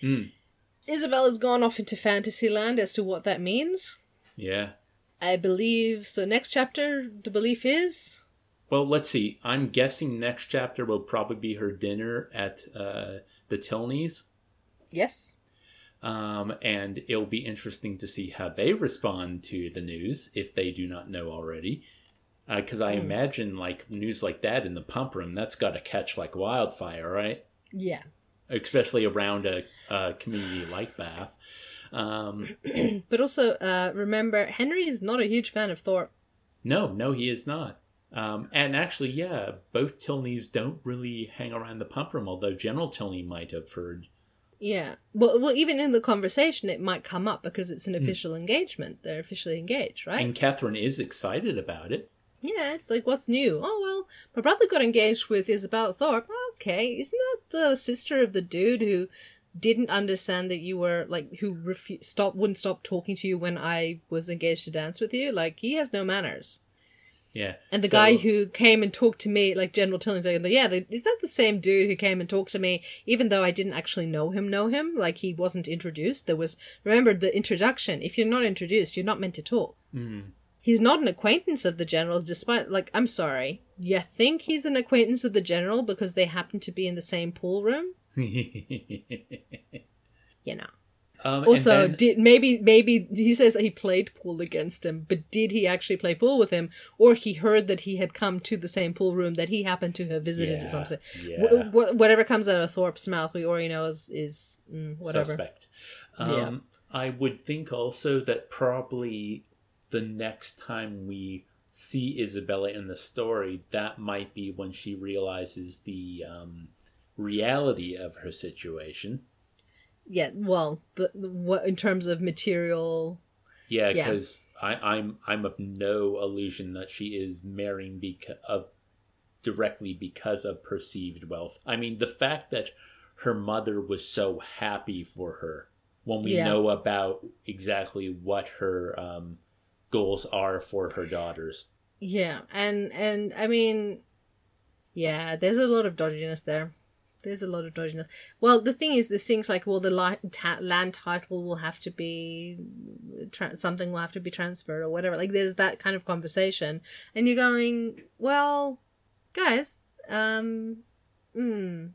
Hmm. Isabella's gone off into Fantasyland as to what that means. Yeah. I believe so next chapter the belief is Well, let's see. I'm guessing next chapter will probably be her dinner at uh, the Tilneys. Yes. Um, and it'll be interesting to see how they respond to the news if they do not know already. Because I Hmm. imagine, like, news like that in the pump room, that's got to catch like wildfire, right? Yeah. Especially around a, a community like Bath. Um, [clears throat] But also, uh, remember, Henry is not a huge fan of Thorpe. no, no, he is not. Um, and actually, yeah, both Tilneys don't really hang around the pump room, although General Tilney might have heard. Yeah. Well, well, even in the conversation, it might come up because it's Hmm. an official engagement. They're officially engaged, right? And Catherine is excited about it. yeah, it's like, what's new? Oh, well, my brother got engaged with Isabel Thorpe. Okay, isn't that the sister of the dude who didn't understand that you were like who refu- stop wouldn't stop talking to you when I was engaged to dance with you? Like he has no manners. Yeah. And the So- guy who came and talked to me, like General Tilney, like, yeah, the, is that the same dude who came and talked to me, even though I didn't actually know him, know him? Like he wasn't introduced. There was, remember the introduction. If you're not introduced, you're not meant to talk. Mm. He's not an acquaintance of the generals, despite, like, I'm sorry. You think he's an acquaintance of the general because they happen to be in the same pool room? [laughs] You know. Um, Also, then- did maybe maybe he says he played pool against him, but did he actually play pool with him, or he heard that he had come to the same pool room that he happened to have visited Yeah, or something? yeah. Wh- wh- whatever comes out of Thorpe's mouth, we already know is is mm, whatever. suspect. Um, Yeah. I would think also that probably the next time we see Isabella in the story, that might be when she realizes the um, reality of her situation. Yeah, well, the, the what in terms of material? Yeah, Yeah. because I'm I'm of no illusion that she is marrying because of directly because of perceived wealth. I mean, the fact that her mother was so happy for her when we Yeah. know about exactly what her um, goals are for her daughters. Yeah, and and I mean, yeah, there's a lot of dodginess there. There's a lot of dodginess. Well, the thing is, there's things like, well, the li- ta- land title will have to be tra- something will have to be transferred or whatever. Like, there's that kind of conversation, and you're going, well, guys, um, hmm.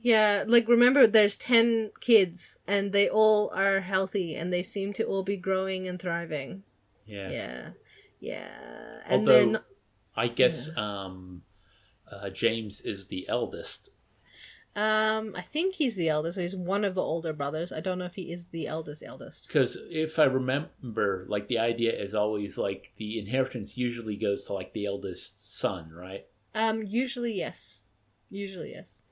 Yeah, like remember there's 10 kids and they all are healthy and they seem to all be growing and thriving. Yeah. Yeah. Yeah. And they're Although not I guess um, uh, James is the eldest. Um, I think he's the eldest. So he's one of the older brothers. I don't know if he is the eldest eldest. Because if I remember, like the idea is always like the inheritance usually goes to like the eldest son, right? Um, usually yes, usually yes.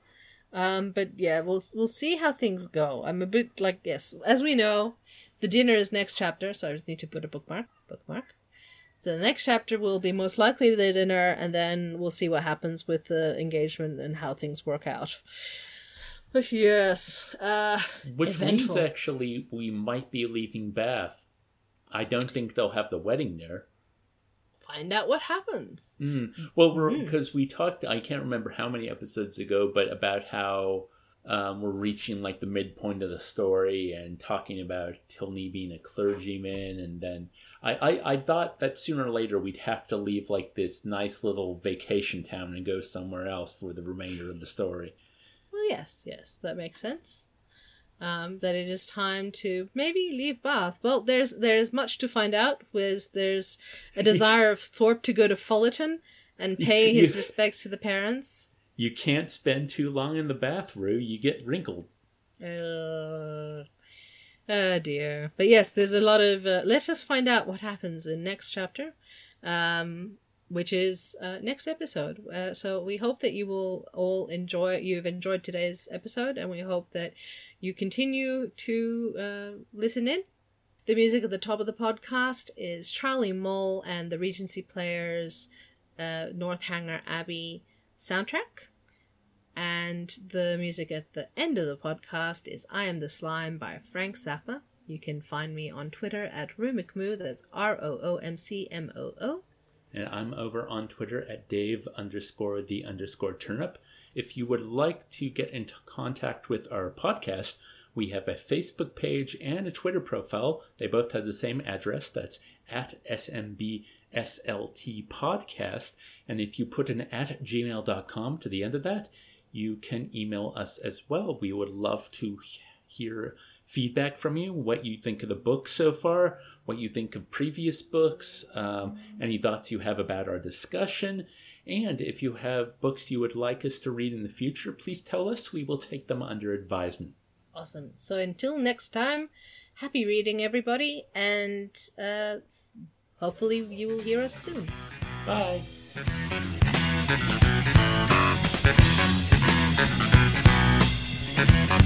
Um, but yeah, we'll we'll see how things go. I'm a bit like yes, as we know, the dinner is next chapter, so I just need to put a bookmark. Bookmark. So the next chapter will be most likely the dinner, and then we'll see what happens with the engagement and how things work out. But yes, uh, Which means actually we might be leaving Bath. I don't think they'll have the wedding there. find out what happens. Mm. Well, Mm. because we talked, I can't remember how many episodes ago, but about how um, we're reaching like the midpoint of the story and talking about Tilney being a clergyman, and then I, I, I thought that sooner or later we'd have to leave like this nice little vacation town and go somewhere else for the remainder of the story. Well, yes, yes, that makes sense. Um, that it is time to maybe leave Bath. Well, there's there's much to find out. There's there's a [laughs] desire of Thorpe to go to Fullerton and pay [laughs] his respects to the parents. You can't spend too long in the bathroom. You get wrinkled. Uh, oh dear. But yes, there's a lot of. Uh, let us just find out what happens in next chapter, um, which is uh, next episode. Uh, so we hope that you will all enjoy. You've enjoyed today's episode, and we hope that you continue to uh, listen in. The music at the top of the podcast is Charlie Mull and the Regency Players uh, Northanger Abbey soundtrack. And the music at the end of the podcast is I Am the Slime by Frank Zappa. You can find me on Twitter at Roo McMoo, that's R O O M C M O O. And I'm over on Twitter at Dave underscore the underscore turnip. If you would like to get into contact with our podcast, we have a Facebook page and a Twitter profile. They both have the same address. That's at SMBSLT Podcast. And if you put an at gmail.com to the end of that, you can email us as well. We would love to hear feedback from you, what you think of the book so far, what you think of previous books, um, any thoughts you have about our discussion. And if you have books you would like us to read in the future, please tell us. We will take them under advisement. Awesome. So until next time, happy reading, everybody, and uh, hopefully you will hear us soon. Bye. Thank